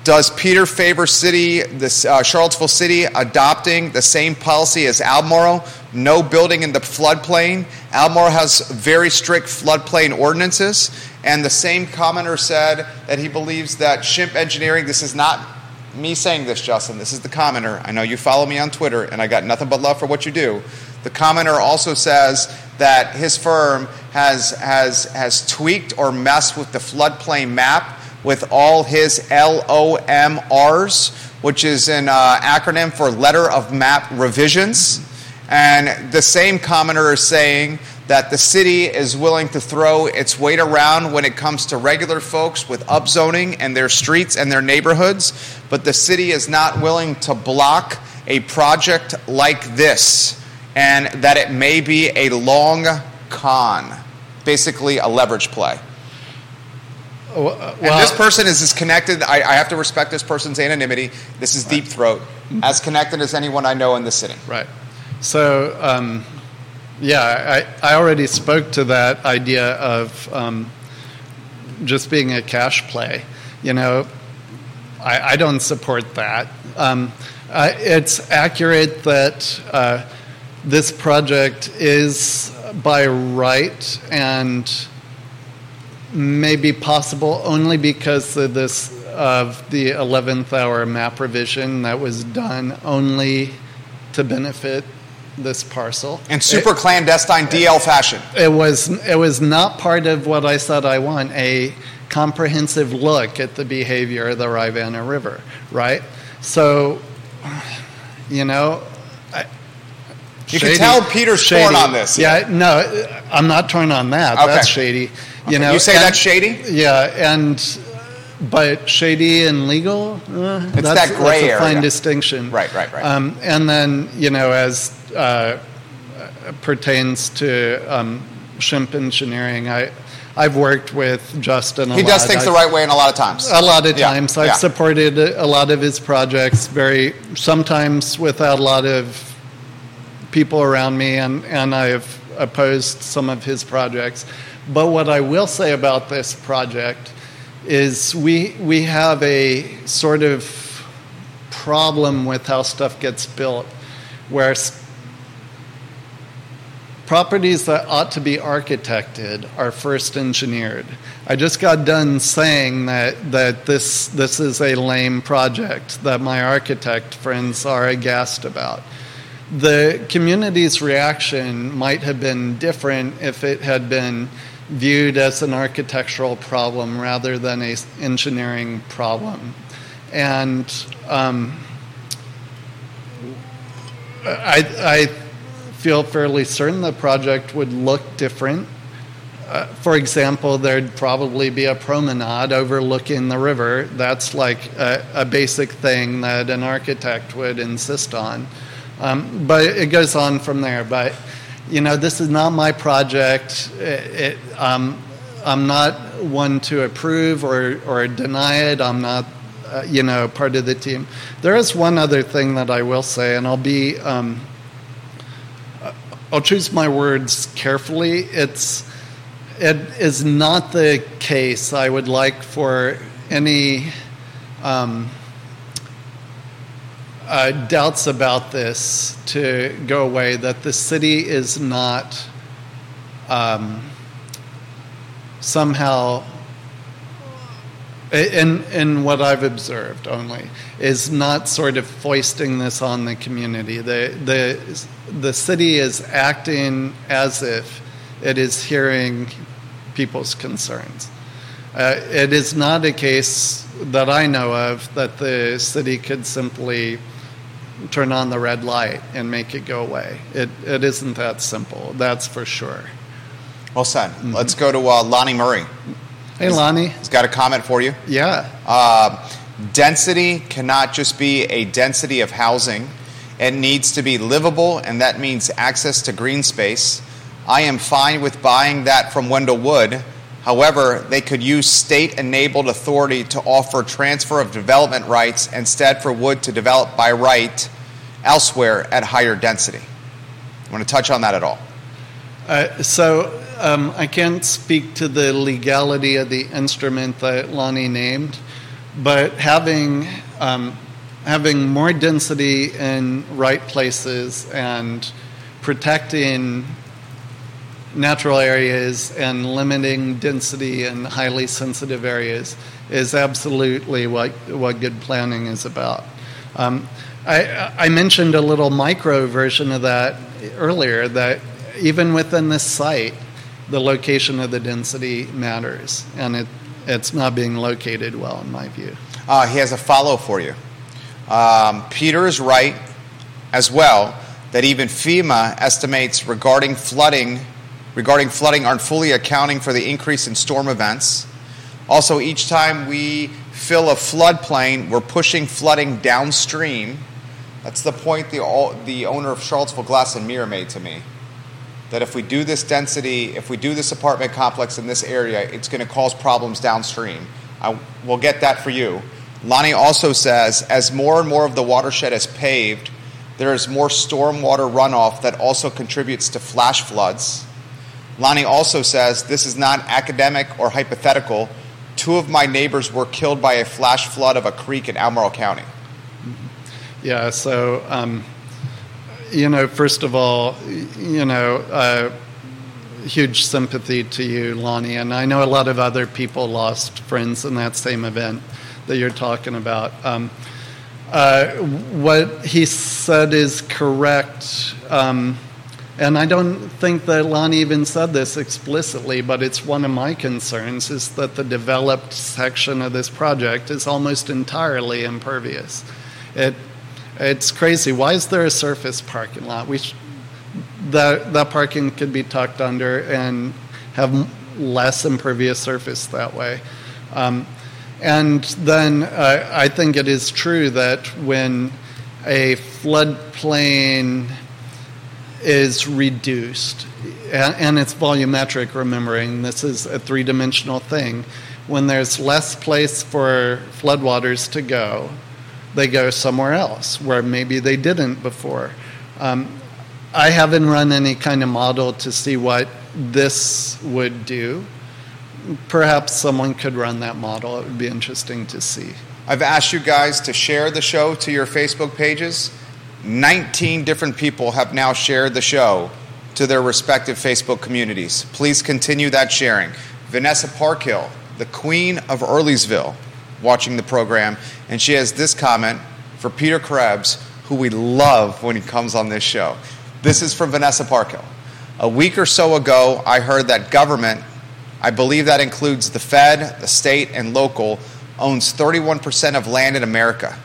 does Peter favor city, this uh, Charlottesville City, adopting the same policy as Albemarle? No building in the floodplain. Albemarle has very strict floodplain ordinances, and the same commenter said that he believes that Shimp Engineering. This is not me saying this, Justin. This is the commenter. I know you follow me on Twitter, and I got nothing but love for what you do. The commenter also says that his firm has has has tweaked or messed with the floodplain map with all his LOMRs, which is an uh, acronym for Letter of Map Revisions. And the same commenter is saying that the city is willing to throw its weight around when it comes to regular folks with upzoning and their streets and their neighborhoods, but the city is not willing to block a project like this, and that it may be a long con, basically a leverage play. Well, And this person is as connected. I, I have to respect this person's anonymity. This is Deep Throat, as connected as anyone I know in the city. Right. So, um, yeah, I, I already spoke to that idea of um, just being a cash play. You know, I, I don't support that. Um, uh, it's accurate that uh, this project is by right and may be possible only because of this of the 11th hour map revision that was done only to benefit this parcel. In super clandestine DL fashion. It was it was not part of what I said I want a comprehensive look at the behavior of the Rivanna River, right? So, you know, I, You can tell Peter's torn on this. Yeah, no, I'm not torn on that. Okay. That's shady. You know, you say and- that's shady? Yeah, and but shady and legal. Uh, It's that's, that gray that's a fine area. distinction. Right, right, right. Um, and then you know, as uh, pertains to um, Shimp engineering, I I've worked with Justin. A He does lot. things the right way and a lot of times. a lot of Yeah, times. I've yeah. supported a a lot of his projects, very sometimes without a lot of people around me, and, and I've opposed some of his projects. But what I will say about this project is we, we have a sort of problem with how stuff gets built, where properties that ought to be architected are first engineered. I just got done saying that, that this, this is a lame project that my architect friends are aghast about. The community's reaction might have been different if it had been viewed as an architectural problem rather than a s- engineering problem. And um, I, I feel fairly certain the project would look different. Uh, for example, there'd probably be a promenade overlooking the river. That's like a, a basic thing that an architect would insist on. Um, but it goes on from there. But, you know, this is not my project. It, it, um, I'm not one to approve or, or deny it. I'm not, uh, you know, part of the team. There is one other thing that I will say, and I'll be. Um, I'll choose my words carefully. It's it is not the case. I would like for any um, uh, doubts about this to go away. That the city is not um, somehow. In, in what I've observed only, is not sort of foisting this on the community. The, the, the city is acting as if it is hearing people's concerns. Uh, it is not a case that I know of that the city could simply turn on the red light and make it go away. It, it isn't that simple, that's for sure. Well said. Let's go to uh, Lonnie Murray. Hey, Lonnie. He's got a comment for you. Yeah. Uh, density cannot just be a density of housing. It needs to be livable, and that means access to green space. I am fine with buying that from Wendell Wood. However, they could use state enabled authority to offer transfer of development rights instead for Wood to develop by right elsewhere at higher density. Want to touch on that at all? Uh, so um, I can't speak to the legality of the instrument that Lonnie named, but having um, having more density in right places and protecting natural areas and limiting density in highly sensitive areas is absolutely what, what good planning is about. Um, I, I mentioned a little micro version of that earlier that even within this site, the location of the density matters, and it, it's not being located well, in my view. Uh, he has a follow for you. Um, Peter is right as well that even FEMA estimates regarding flooding regarding flooding aren't fully accounting for the increase in storm events. Also, each time we fill a floodplain, we're pushing flooding downstream. That's the point the, the owner of Charlottesville Glass and Mirror made to me. That if we do this density, if we do this apartment complex in this area, it's going to cause problems downstream. I will get that for you. Lonnie also says as more and more of the watershed is paved, there is more stormwater runoff that also contributes to flash floods. Lonnie also says this is not academic or hypothetical. Two of my neighbors were killed by a flash flood of a creek in Albemarle County. Yeah, so, um, you know, first of all, you know, uh, huge sympathy to you, Lonnie, and I know a lot of other people lost friends in that same event that you're talking about. Um, uh, what he said is correct. Um, and I don't think that Lonnie even said this explicitly, but it's one of my concerns is that the developed section of this project is almost entirely impervious. It, it's crazy. Why is there a surface parking lot? We sh- that, that parking could be tucked under and have less impervious surface that way. Um, and then uh, I think it is true that when a floodplain is reduced, and, it's volumetric, remembering this is a three dimensional thing, when there's less place for floodwaters to go, they go somewhere else where maybe they didn't before. Um, I haven't run any kind of model to see what this would do. Perhaps someone could run that model. It would be interesting to see. I've asked you guys to share the show to your Facebook pages. 19 different people have now shared the show to their respective Facebook communities. Please continue that sharing. Vanessa Parkhill, the queen of Earlysville, watching the program, and she has this comment for Peter Krebs, who we love when he comes on this show. This is from Vanessa Parkhill. A week or so ago, I heard that government, I believe that includes the Fed, the state, and local, owns 31% of land in America.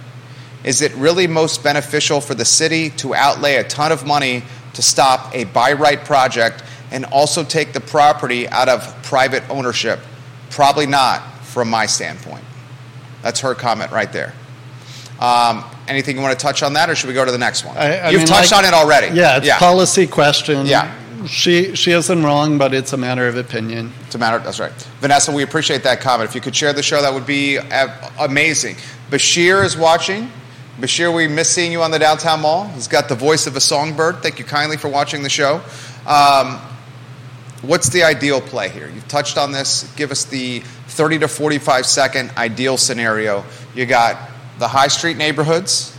Is it really most beneficial for the city to outlay a ton of money to stop a by right project and also take the property out of private ownership? Probably not, from my standpoint. That's her comment right there. Um, anything you want to touch on that, or should we go to the next one? I- I You've mean, touched like- on it already. Yeah, it's policy question. Yeah. She she isn't wrong, but it's a matter of opinion. It's a matter. That's right, Vanessa. We appreciate that comment. If you could share the show, that would be uh, amazing. Bashir is watching. Bashir, we miss seeing you on the downtown mall. He's got the voice of a songbird. Thank you kindly for watching the show. Um, what's the ideal play here? You've touched on this. Give us the 30 to 45 second ideal scenario. You got the high street neighborhoods.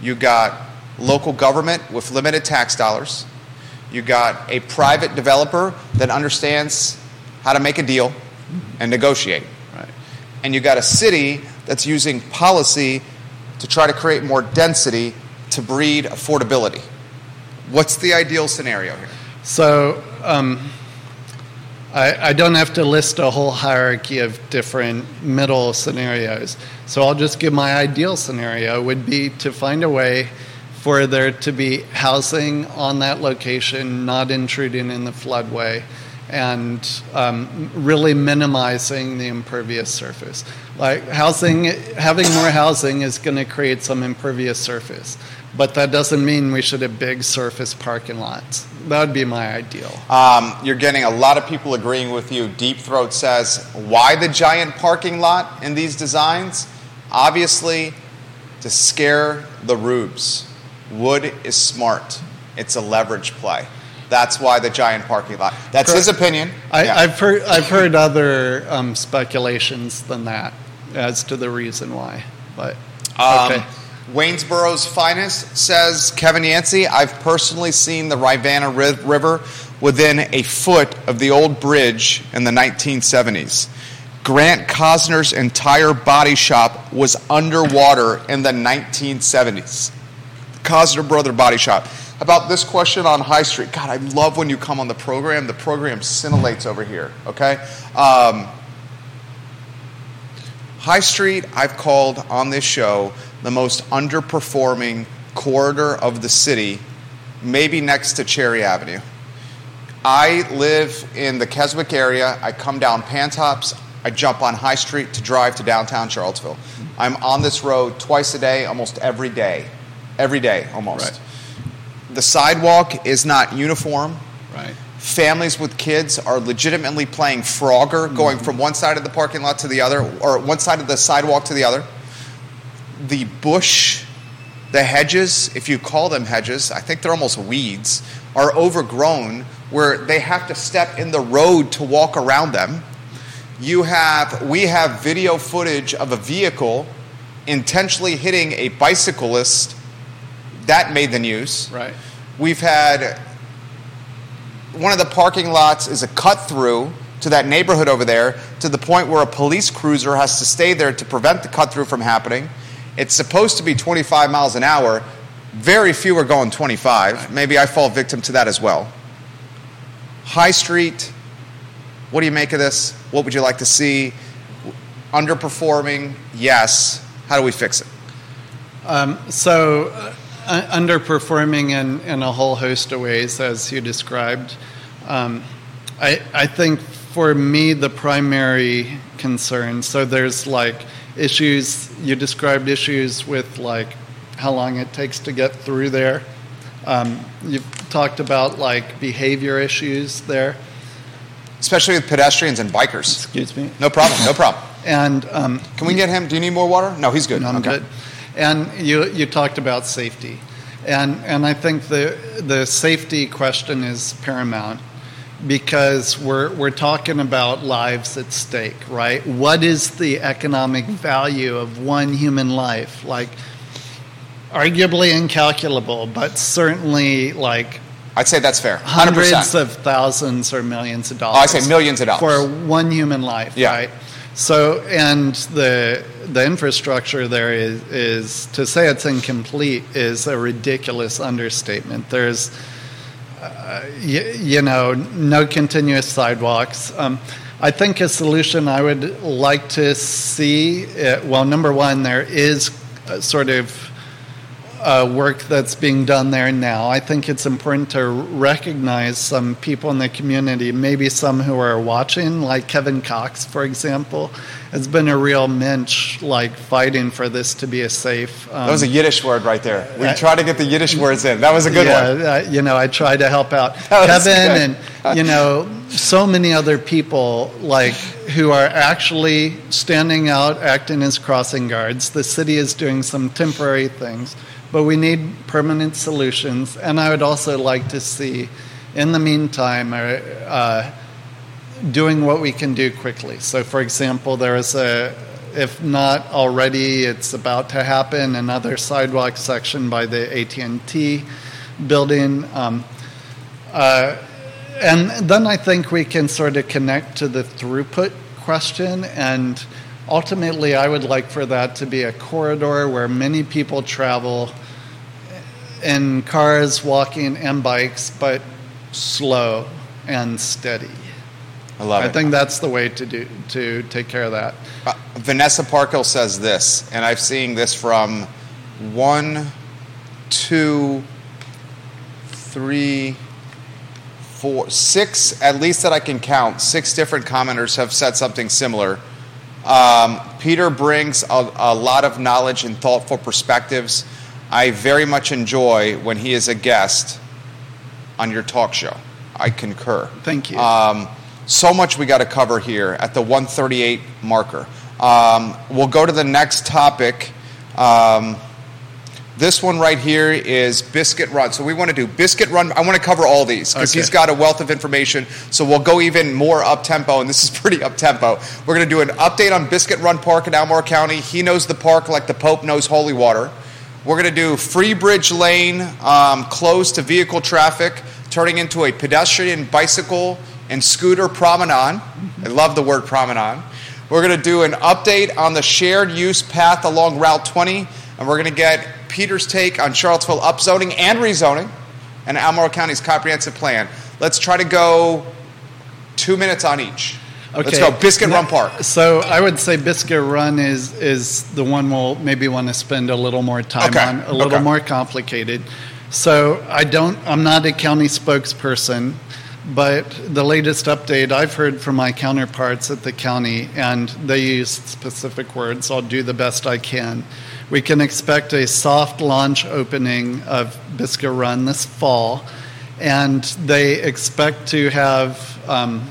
You got local government with limited tax dollars. You got a private developer that understands how to make a deal and negotiate. Right. And you got a city that's using policy to try to create more density to breed affordability. What's the ideal scenario here? So um, I, I don't have to list a whole hierarchy of different middle scenarios. So I'll just give my ideal scenario would be to find a way for there to be housing on that location, not intruding in the floodway, and um, really minimizing the impervious surface. Like housing, having more housing is going to create some impervious surface, but that doesn't mean we should have big surface parking lots. That would be my ideal. Um, you're getting a lot of people agreeing with you. Deep Throat says, why the giant parking lot in these designs? Obviously, to scare the rubes. Wood is smart, it's a leverage play. That's why the giant parking lot. That's his opinion. I, Yeah. I've heard I've heard other um, speculations than that as to the reason why, but Um, okay. Waynesboro's finest says Kevin Yancey. I've personally seen the Rivanna Ri- River within a foot of the old bridge in the 1970s. Grant Cosner's entire body shop was underwater in the 1970s. Cosner Brother Body Shop. About this question on High Street. God, I love when you come on the program. The program scintillates over here, okay? Um, High Street, I've called on this show the most underperforming corridor of the city, maybe next to Cherry Avenue. I live in the Keswick area. I come down Pantops. I jump on High Street to drive to downtown Charlottesville. I'm on this road twice a day, almost every day. Every day, almost. Right. The sidewalk is not uniform. Right. Families with kids are legitimately playing Frogger, going mm-hmm. from one side of the parking lot to the other, or one side of the sidewalk to the other. The bush, the hedges, if you call them hedges, I think they're almost weeds, are overgrown where they have to step in the road to walk around them. You have, we have video footage of a vehicle intentionally hitting a bicyclist. That made the news. Right. We've had one of the parking lots is a cut through to that neighborhood over there to the point where a police cruiser has to stay there to prevent the cut through from happening. It's supposed to be 25 miles an hour. Very few are going 25. Maybe I fall victim to that as well. High Street, what do you make of this? What would you like to see? Underperforming? Yes. How do we fix it? Um, so uh, underperforming in, in a whole host of ways, as you described. Um, I, I think for me, the primary concern, so there's like issues, you described issues with like how long it takes to get through there. Um, you've talked about like behavior issues there. Especially with pedestrians and bikers. Excuse me. No problem, no problem. And um, Can we get him? Do you need more water? No, he's good. No, I'm Okay. good. And you, you talked about safety. And, and I think the, the safety question is paramount because we're, we're talking about lives at stake, right? What is the economic value of one human life? Like, arguably incalculable, but certainly like I'd say that's fair. 100%. hundreds of thousands or millions of dollars. Oh, I say millions of dollars. for one human life, Yeah. right? So, and the the infrastructure there is is to say it's incomplete is a ridiculous understatement. There's, uh, y- you know, no continuous sidewalks. Um, I think a solution I would like to see. uh well, number one, there is a sort of uh, work that's being done there now. I think it's important to recognize some people in the community, maybe some who are watching, like Kevin Cox, for example, has been a real mensch, like fighting for this to be a safe. Um, That was a Yiddish word right there. We Uh, tried to get the Yiddish words in. That was a good yeah, one. uh, you know, I try to help out Kevin good. and you know so many other people like who are actually standing out, acting as crossing guards. The city is doing some temporary things, but we need permanent solutions. And I would also like to see, in the meantime, uh, uh, doing what we can do quickly. So, for example, there is a, if not already, it's about to happen, another sidewalk section by the AT&T building. Um, uh, and then I think we can sort of connect to the throughput question. And ultimately, I would like for that to be a corridor where many people travel in cars, walking, and bikes, but slow and steady. I love I it. I think that's the way to do to take care of that. Uh, Vanessa Parkhill says this, and I've seen this from one, two, three, four, six, at least that I can count, six different commenters have said something similar. Um, Peter brings a, a lot of knowledge and thoughtful perspectives. I very much enjoy when he is a guest on your talk show. I concur. Thank you. Um, so much we got to cover here at the 138 marker. Um, we'll go to the next topic. Um, this one right here is Biscuit Run. So we want to do Biscuit Run. I want to cover all these because Okay. he's got a wealth of information. So we'll go even more up tempo, and this is pretty up tempo. We're going to do an update on Biscuit Run Park in Albemarle County. He knows the park like the Pope knows holy water. We're going to do Free Bridge Lane um, closed to vehicle traffic, turning into a pedestrian, bicycle, and scooter promenade. I love the word promenade. We're going to do an update on the shared use path along Route 20, and we're going to get Peter's take on Charlottesville upzoning and rezoning and Albemarle County's comprehensive plan. Let's try to go two minutes on each. Okay. Let's go Biscuit Run Park. So I would say Biscuit Run is is the one we'll maybe want to spend a little more time Okay, on, a little okay. more complicated. So I don't. I'm not a county spokesperson, but the latest update I've heard from my counterparts at the county, and they use specific words. I'll do the best I can. We can expect a soft launch opening of Biscuit Run this fall, and they expect to have. Um,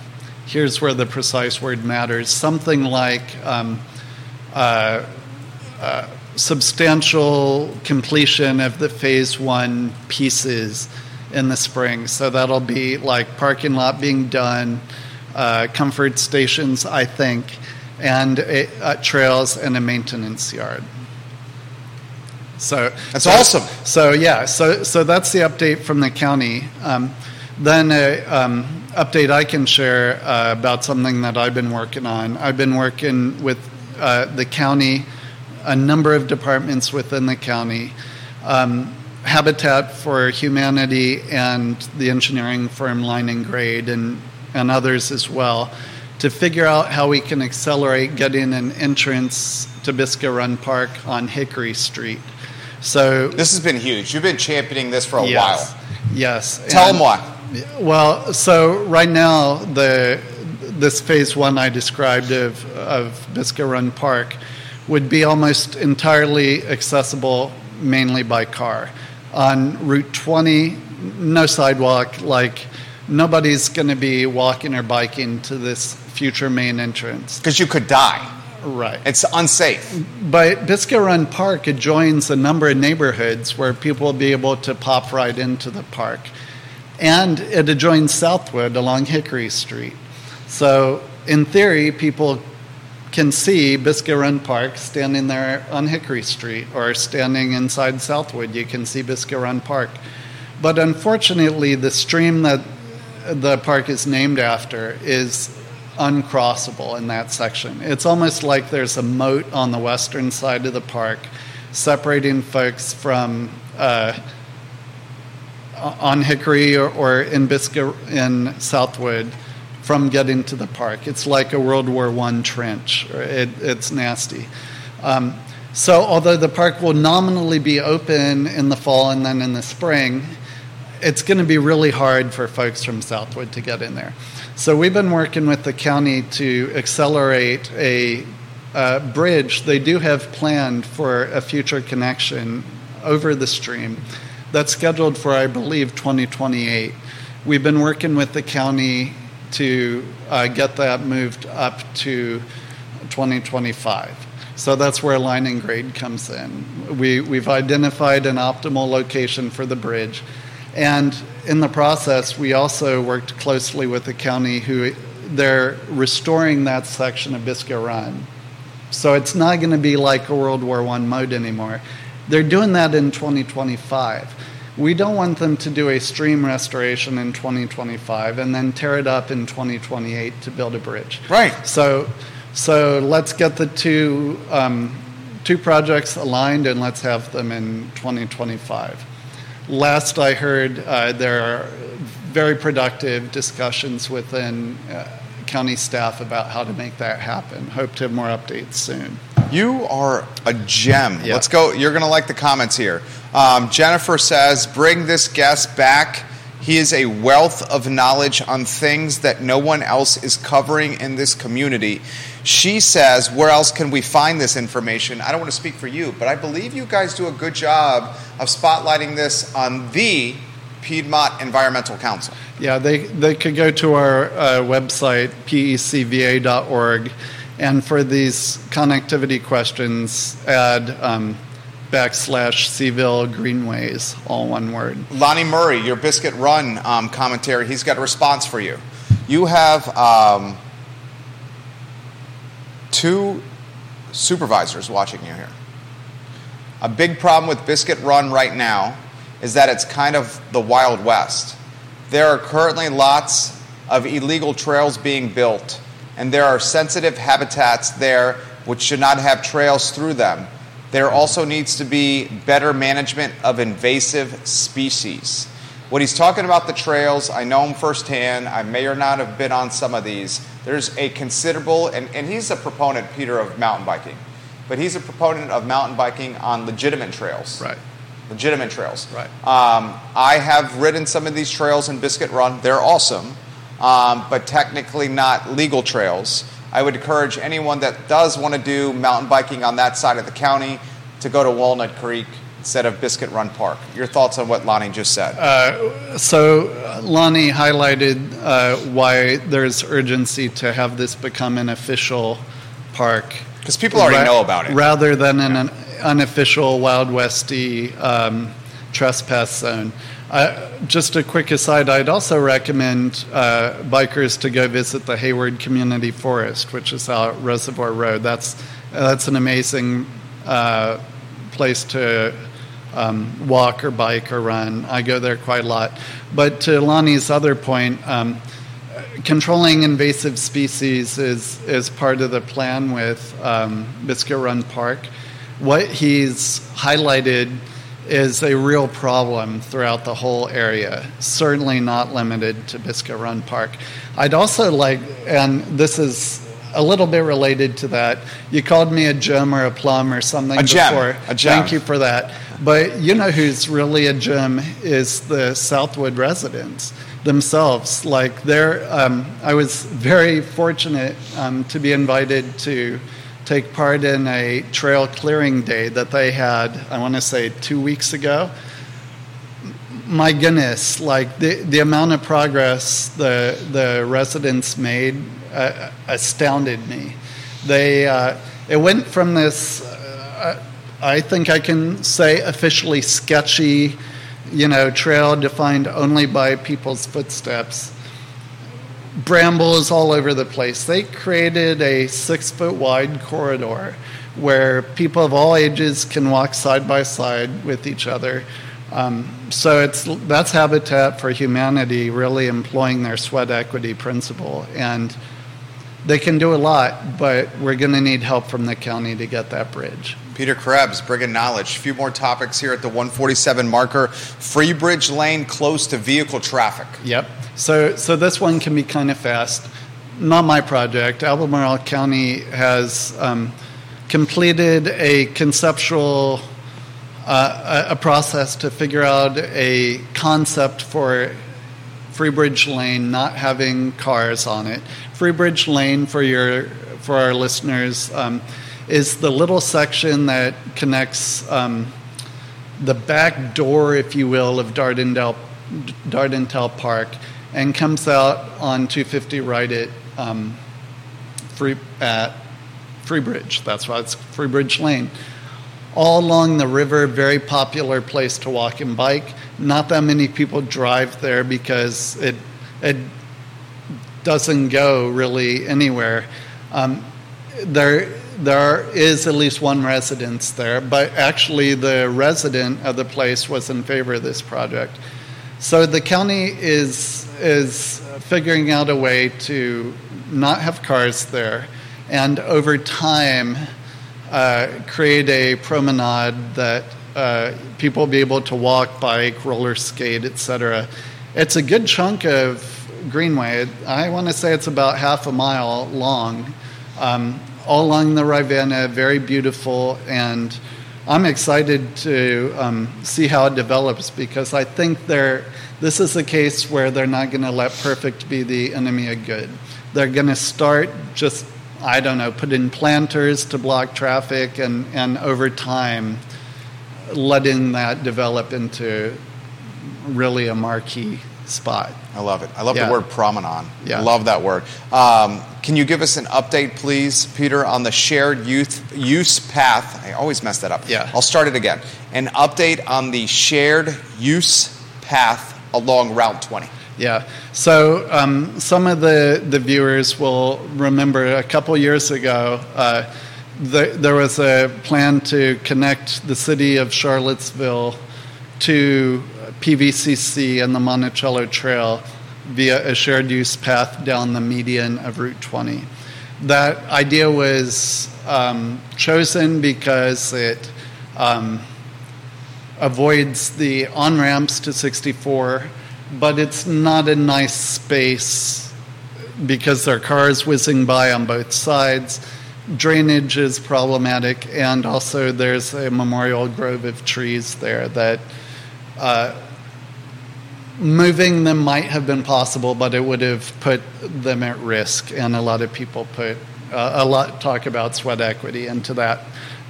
here's where the precise word matters something like um, uh, uh, substantial completion of the phase one pieces in the spring. So that'll be like parking lot being done, uh, comfort stations, I think, and a, uh, trails and a maintenance yard. So That's so- awesome. So yeah, so so that's the update from the county. Um, then a um, update I can share uh, about something that I've been working on. I've been working with uh, the county, a number of departments within the county, um, Habitat for Humanity, and the engineering firm Line and Grade, and and others as well, to figure out how we can accelerate getting an entrance to Biscuit Run Park on Hickory Street. So This has been huge. You've been championing this for a yes, while. yes. Tell And- them why. Well, so right now the this phase one I described of of Biscuit Run Park would be almost entirely accessible mainly by car. On Route 20, no sidewalk. Like nobody's going to be walking or biking to this future main entrance. Because you could die. Right. It's unsafe. But Biscuit Run Park adjoins a number of neighborhoods where people will be able to pop right into the park. And it adjoins Southwood along Hickory Street. So, in theory, people can see Biscuit Run Park standing there on Hickory Street or standing inside Southwood. You can see Biscuit Run Park. But unfortunately, the stream that the park is named after is uncrossable in that section. It's almost like there's a moat on the western side of the park separating folks from uh, on Hickory or, or in Biscuit in Southwood from getting to the park. It's like a World War I trench. It, it's nasty. Um, so, although the park will nominally be open in the fall and then in the spring, it's going to be really hard for folks from Southwood to get in there. So, we've been working with the county to accelerate a uh, bridge they do have planned for a future connection over the stream that's scheduled for, I believe, 2028. We've been working with the county to uh, get that moved up to 2025. So that's where line and grade comes in. We, we've identified an optimal location for the bridge. And in the process, we also worked closely with the county who they're restoring that section of Biscuit Run. So it's not going to be like a World War I mode anymore. They're doing that in 2025. We don't want them to do a stream restoration in 2025 and then tear it up in 2028 to build a bridge. Right. So, so let's get the two um, two projects aligned and let's have them in 2025. Last I heard, uh, there are very productive discussions within uh, county staff about how to make that happen. Hope to have more updates soon. You are a gem. Yeah. Let's go. You're going to like the comments here. Um, Jennifer says, bring this guest back. He is a wealth of knowledge on things that no one else is covering in this community. She says, where else can we find this information? I don't want to speak for you, but I believe you guys do a good job of spotlighting this on the Piedmont Environmental Council. Yeah, they, they could go to our uh, website, pecva.org, and for these connectivity questions, add um, backslash CVille Greenways, all one word. Lonnie Murray, your Biscuit Run um, commentary, he's got a response for you. You have um, two supervisors watching you here. A big problem with Biscuit Run right now is that it's kind of the Wild West. There are currently lots of illegal trails being built, and there are sensitive habitats there which should not have trails through them. There also needs to be better management of invasive species. What he's talking about the trails, I know him firsthand. I may or not have been on some of these. There's a considerable, and, and he's a proponent, Peter, of mountain biking, but he's a proponent of mountain biking on legitimate trails Right. legitimate trails. Right. Um, I have ridden some of these trails in Biscuit Run. They're awesome, um, but technically not legal trails. I would encourage anyone that does want to do mountain biking on that side of the county to go to Walnut Creek instead of Biscuit Run Park. Your thoughts on what Lonnie just said? So uh, Lonnie highlighted uh, why there's urgency to have this become an official park. Because people already know about it. Rather than an, an unofficial Wild Westy um, trespass zone. Uh, just a quick aside, I'd also recommend uh, bikers to go visit the Heyward Community Forest, which is out Reservoir Road. That's, that's an amazing uh, place to um, walk or bike or run. I go there quite a lot. But to Lonnie's other point, um, controlling invasive species is, is part of the plan with um, Biscuit Run Park. What he's highlighted is a real problem throughout the whole area, certainly not limited to Biscuit Run Park. I'd also like, and this is a little bit related to that. You called me a gem or a plum or something A gem, before. a gem. Thank you for that. But you know who's really a gem is the Southwood residents themselves. Like they're, um, I was very fortunate um, to be invited to take part in a trail clearing day that they had. I want to say two weeks ago my goodness, like the, the amount of progress the, the residents made uh, astounded me. They, uh, it went from this, uh, I think I can say officially sketchy, you know, trail defined only by people's footsteps. Brambles all over the place. They created a six foot wide corridor where people of all ages can walk side by side with each other. Um, so it's that's Habitat for Humanity really employing their sweat equity principle, and they can do a lot, but we're going to need help from the county to get that bridge. Peter Krebs, Brigand Knowledge. A few more topics here at the 147 marker. Free Bridge Lane close to vehicle traffic. Yep. So, so this one can be kind of fast. Not my project. Albemarle County has um, completed a conceptual uh, a process to figure out a concept for Freebridge Lane not having cars on it. Freebridge Lane, for your for our listeners, um, is the little section that connects um, the back door, if you will, of Darden Towe, Dardantel Park, and comes out on 250 right at um, Free at Freebridge. That's why it's Freebridge Lane all along the river, very popular place to walk and bike. Not that many people drive there because it, it doesn't go really anywhere. Um, there, there is at least one residence there, but actually the resident of the place was in favor of this project. So the county is, is figuring out a way to not have cars there, and over time, uh, create a promenade that uh, people will be able to walk, bike, roller skate, etc. It's a good chunk of greenway. I want to say it's about half a mile long, um, all along the Rivanna, very beautiful, and I'm excited to um, see how it develops because I think they're, this is a case where they're not going to let perfect be the enemy of good. They're going to start just I don't know, put in planters to block traffic, and, and over time, letting that develop into really a marquee spot. I love it. I love Yeah. the word promenade. Yeah. Love that word. Um, can you give us an update, please, Peter, on the shared youth use path? I always mess that up. Yeah. I'll start it again. An update on the shared use path along Route 20. Yeah. So um, some of the, the viewers will remember a couple years ago, uh, the, there was a plan to connect the city of Charlottesville to PVCC and the Monticello Trail via a shared use path down the median of Route 20. That idea was um, chosen because it um, avoids the on ramps to 64, but it's not a nice space because there are cars whizzing by on both sides. Drainage is problematic, and also there's a memorial grove of trees there that uh, moving them might have been possible, but it would have put them at risk, and a lot of people put uh, a lot talk about sweat equity into that.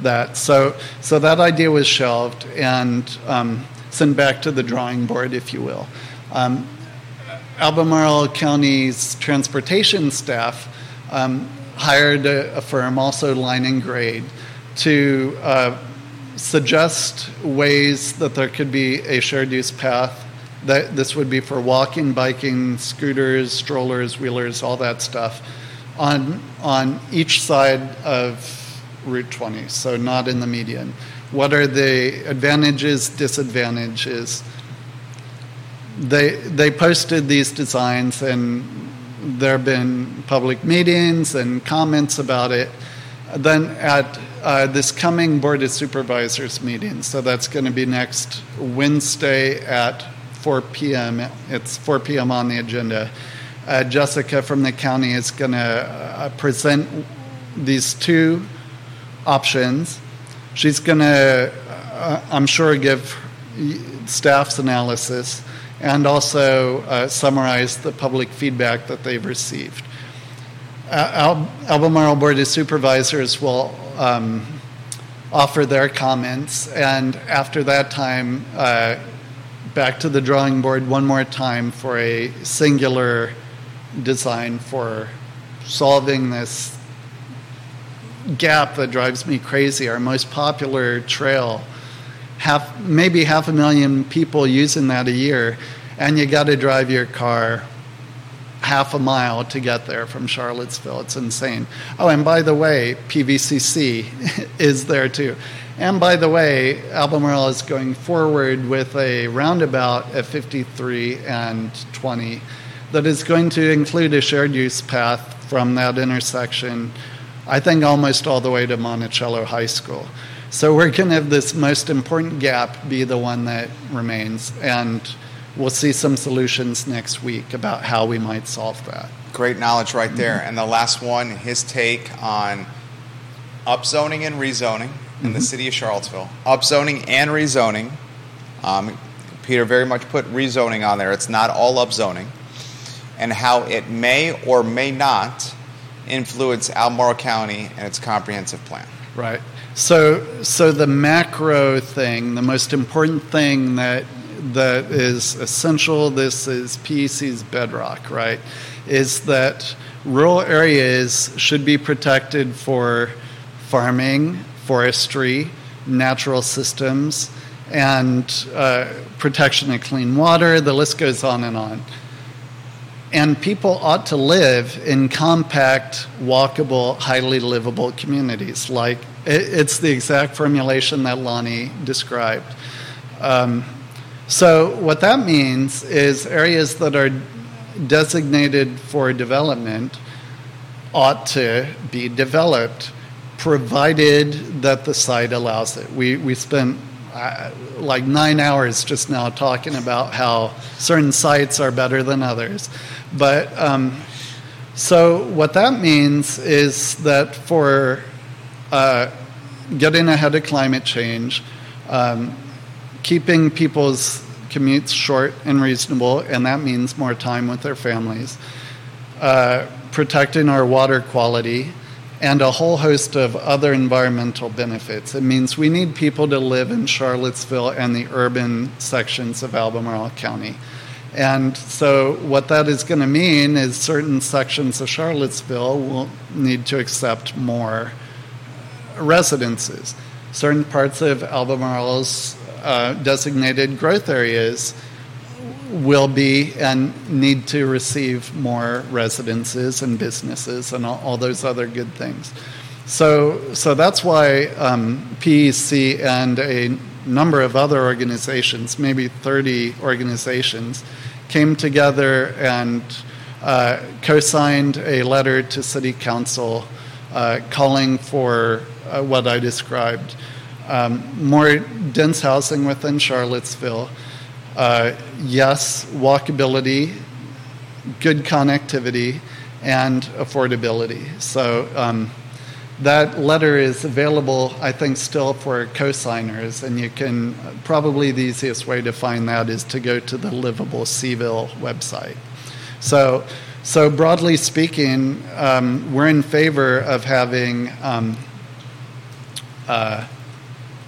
That so so that idea was shelved and um, sent back to the drawing board, if you will. Um, Albemarle County's transportation staff um, hired a, a firm, also Line and Grade, to uh, suggest ways that there could be a shared use path. That this would be for walking, biking, scooters, strollers, wheelers, all that stuff, on on each side of Route 20. So not in the median. What are the advantages, disadvantages? they they posted these designs and there have been public meetings and comments about it then at uh, this coming board of supervisors meeting so that's going to be next wednesday at 4 p.m it's 4 p.m on the agenda uh, Jessica from the county is going to uh, present these two options. She's going to, uh, I'm sure, give staff's analysis and also uh, summarize the public feedback that they've received. Uh, Albemarle Board of Supervisors will um, offer their comments, and after that time, uh, back to the drawing board one more time for a singular design for solving this gap that drives me crazy. Our most popular trail, half maybe half a million people using that a year, and you got to drive your car half a mile to get there from Charlottesville. It's insane. Oh, and by the way, PVCC is there too. And by the way, Albemarle is going forward with a roundabout at 53 and 20 that is going to include a shared use path from that intersection, I think almost all the way to Monticello High School. So we're going to have this most important gap be the one that remains. And we'll see some solutions next week about how we might solve that. Great knowledge right there. Mm-hmm. And the last one, his take on upzoning and rezoning in mm-hmm. the city of Charlottesville. Upzoning and rezoning. Um, Peter very much put rezoning on there. It's not all upzoning. And how it may or may not influence Albemarle County and its comprehensive plan. Right. So, so the macro thing, the most important thing that that is essential, this is PEC's bedrock, right, is that rural areas should be protected for farming, forestry, natural systems, and uh, protection of clean water. The list goes on and on. And people ought to live in compact, walkable, highly livable communities. Like it's the exact formulation that Lonnie described. Um, so, what that means is areas that are designated for development ought to be developed, provided that the site allows it. We, we spent uh, like nine hours just now talking about how certain sites are better than others. But um, so, what that means is that for uh, getting ahead of climate change, um, keeping people's commutes short and reasonable, and that means more time with their families, uh, protecting our water quality, and a whole host of other environmental benefits. It means we need people to live in Charlottesville and the urban sections of Albemarle County. And so, what that is going to mean is certain sections of Charlottesville will need to accept more residences. Certain parts of Albemarle's uh, designated growth areas will be and need to receive more residences and businesses and all, all those other good things. So, so that's why um, PEC and a number of other organizations, maybe 30 organizations, came together and uh, co signed a letter to City Council uh, calling for uh, what I described um, more dense housing within Charlottesville. Uh, yes, walkability, good connectivity, and affordability. So um, that letter is available, I think, still for co-signers, and you can probably the easiest way to find that is to go to the Livable Cville website. So, so broadly speaking, um, we're in favor of having um, uh,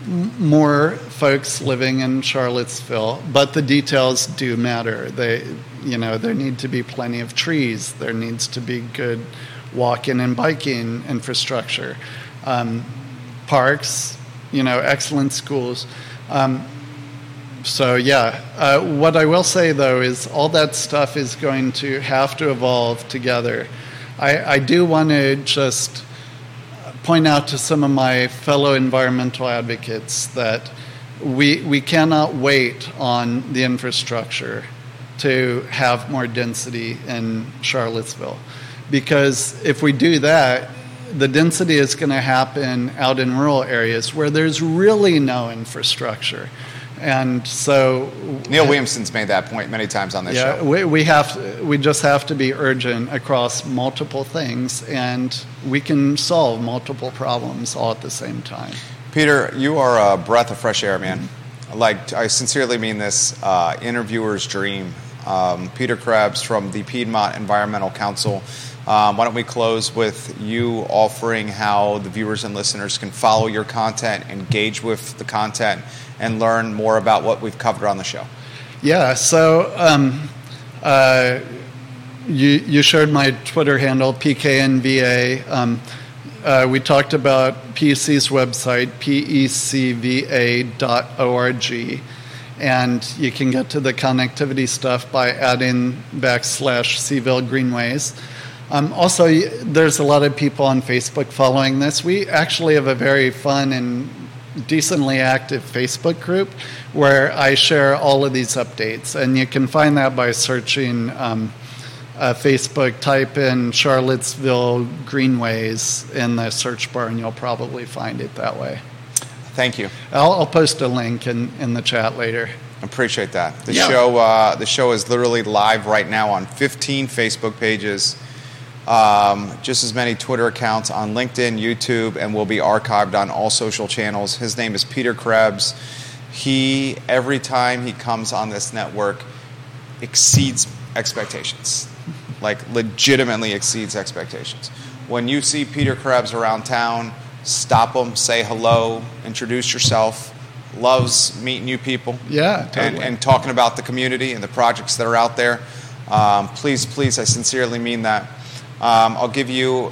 more folks living in Charlottesville, but the details do matter. They, you know, there need to be plenty of trees. There needs to be good walking and biking infrastructure, um, parks, you know, excellent schools. Um, so yeah, uh, what I will say though is all that stuff is going to have to evolve together. I, I do want to just point out to some of my fellow environmental advocates that we, we cannot wait on the infrastructure to have more density in Charlottesville. Because if we do that, the density is going to happen out in rural areas where there's really no infrastructure. And so Neil Williamson's made that point many times on this yeah, show. we, we have we just have to be urgent across multiple things, and we can solve multiple problems all at the same time. Peter, you are a breath of fresh air, man. Like I sincerely mean this. Uh, interviewer's dream. Um, Peter Krebs from the Piedmont Environmental Council. Um, why don't we close with you offering how the viewers and listeners can follow your content, engage with the content, and learn more about what we've covered on the show? Yeah, so um, uh, you, you shared my Twitter handle, PKNVA. Um, uh, we talked about PEC's website, pecva.org, and you can get to the connectivity stuff by adding backslash CVille Greenways. Um, also, there's a lot of people on Facebook following this. We actually have a very fun and decently active Facebook group where I share all of these updates, and you can find that by searching um, uh, Facebook, type in Charlottesville Greenways in the search bar, and you'll probably find it that way. Thank you. I'll, I'll post a link in, in the chat later. Appreciate that. The Yeah. show, uh, the show is literally live right now on 15 Facebook pages, um, just as many Twitter accounts on LinkedIn, YouTube, and will be archived on all social channels. His name is Peter Krebs. He every time he comes on this network exceeds expectations, like legitimately exceeds expectations. When you see Peter Krebs around town, stop him, say hello, introduce yourself. Loves meeting new people Yeah, and, totally. and talking about the community and the projects that are out there. Um, please, please, I sincerely mean that. Um, I'll give you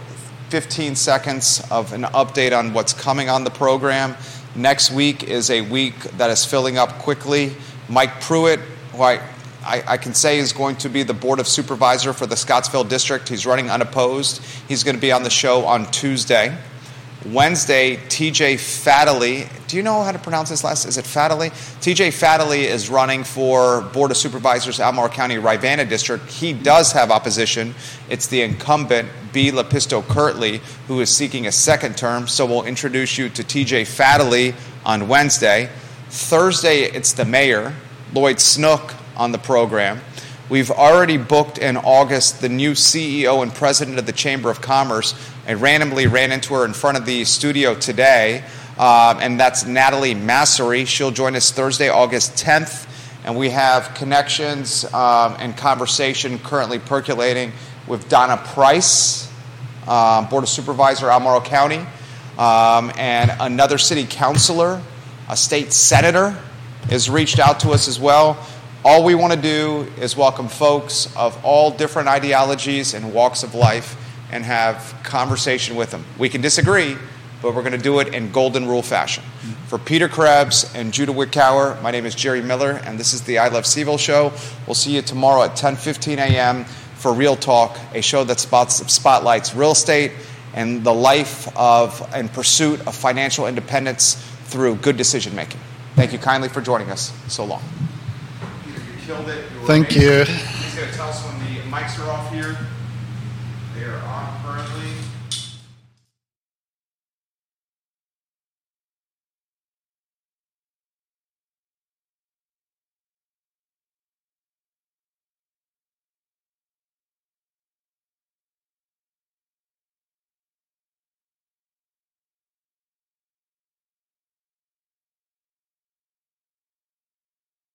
15 seconds of an update on what's coming on the program. Next week is a week that is filling up quickly. Mike Pruitt, who I, I, I can say is going to be the Board of Supervisor for the Scottsville District. He's running unopposed. He's going to be on the show on Tuesday. Wednesday, TJ Fadley. Do you know how to pronounce his last? Is it Fadley? TJ Fadley is running for Board of Supervisors, Albemarle County, Rivanna District. He does have opposition. It's the incumbent, Bea LaPisto-Kirtley, who is seeking a second term. So we'll introduce you to TJ Fadley on Wednesday. Thursday, it's the mayor, Lloyd Snook, on the program. We've already booked in August the new CEO and president of the Chamber of Commerce. I randomly ran into her in front of the studio today, um, and that's Natalie Massery. She'll join us Thursday, August 10th, and we have connections um, and conversation currently percolating with Donna Price, um, Board of Supervisor, Albemarle County, um, and another city councilor, a state senator, has reached out to us as well. All we want to do is welcome folks of all different ideologies and walks of life and have conversation with them. We can disagree, but we're going to do it in golden rule fashion. For Peter Krebs and Judah Wickower, my name is Jerry Miller, and this is the I Love CVille show. We'll see you tomorrow at 10:15 a.m. for Real Talk, a show that spots, spotlights real estate and the life of and pursuit of financial independence through good decision making. Thank you kindly for joining us. So long. You killed it. were Thank amazing. you. He's going to tell us when the mics are off here. They are on currently.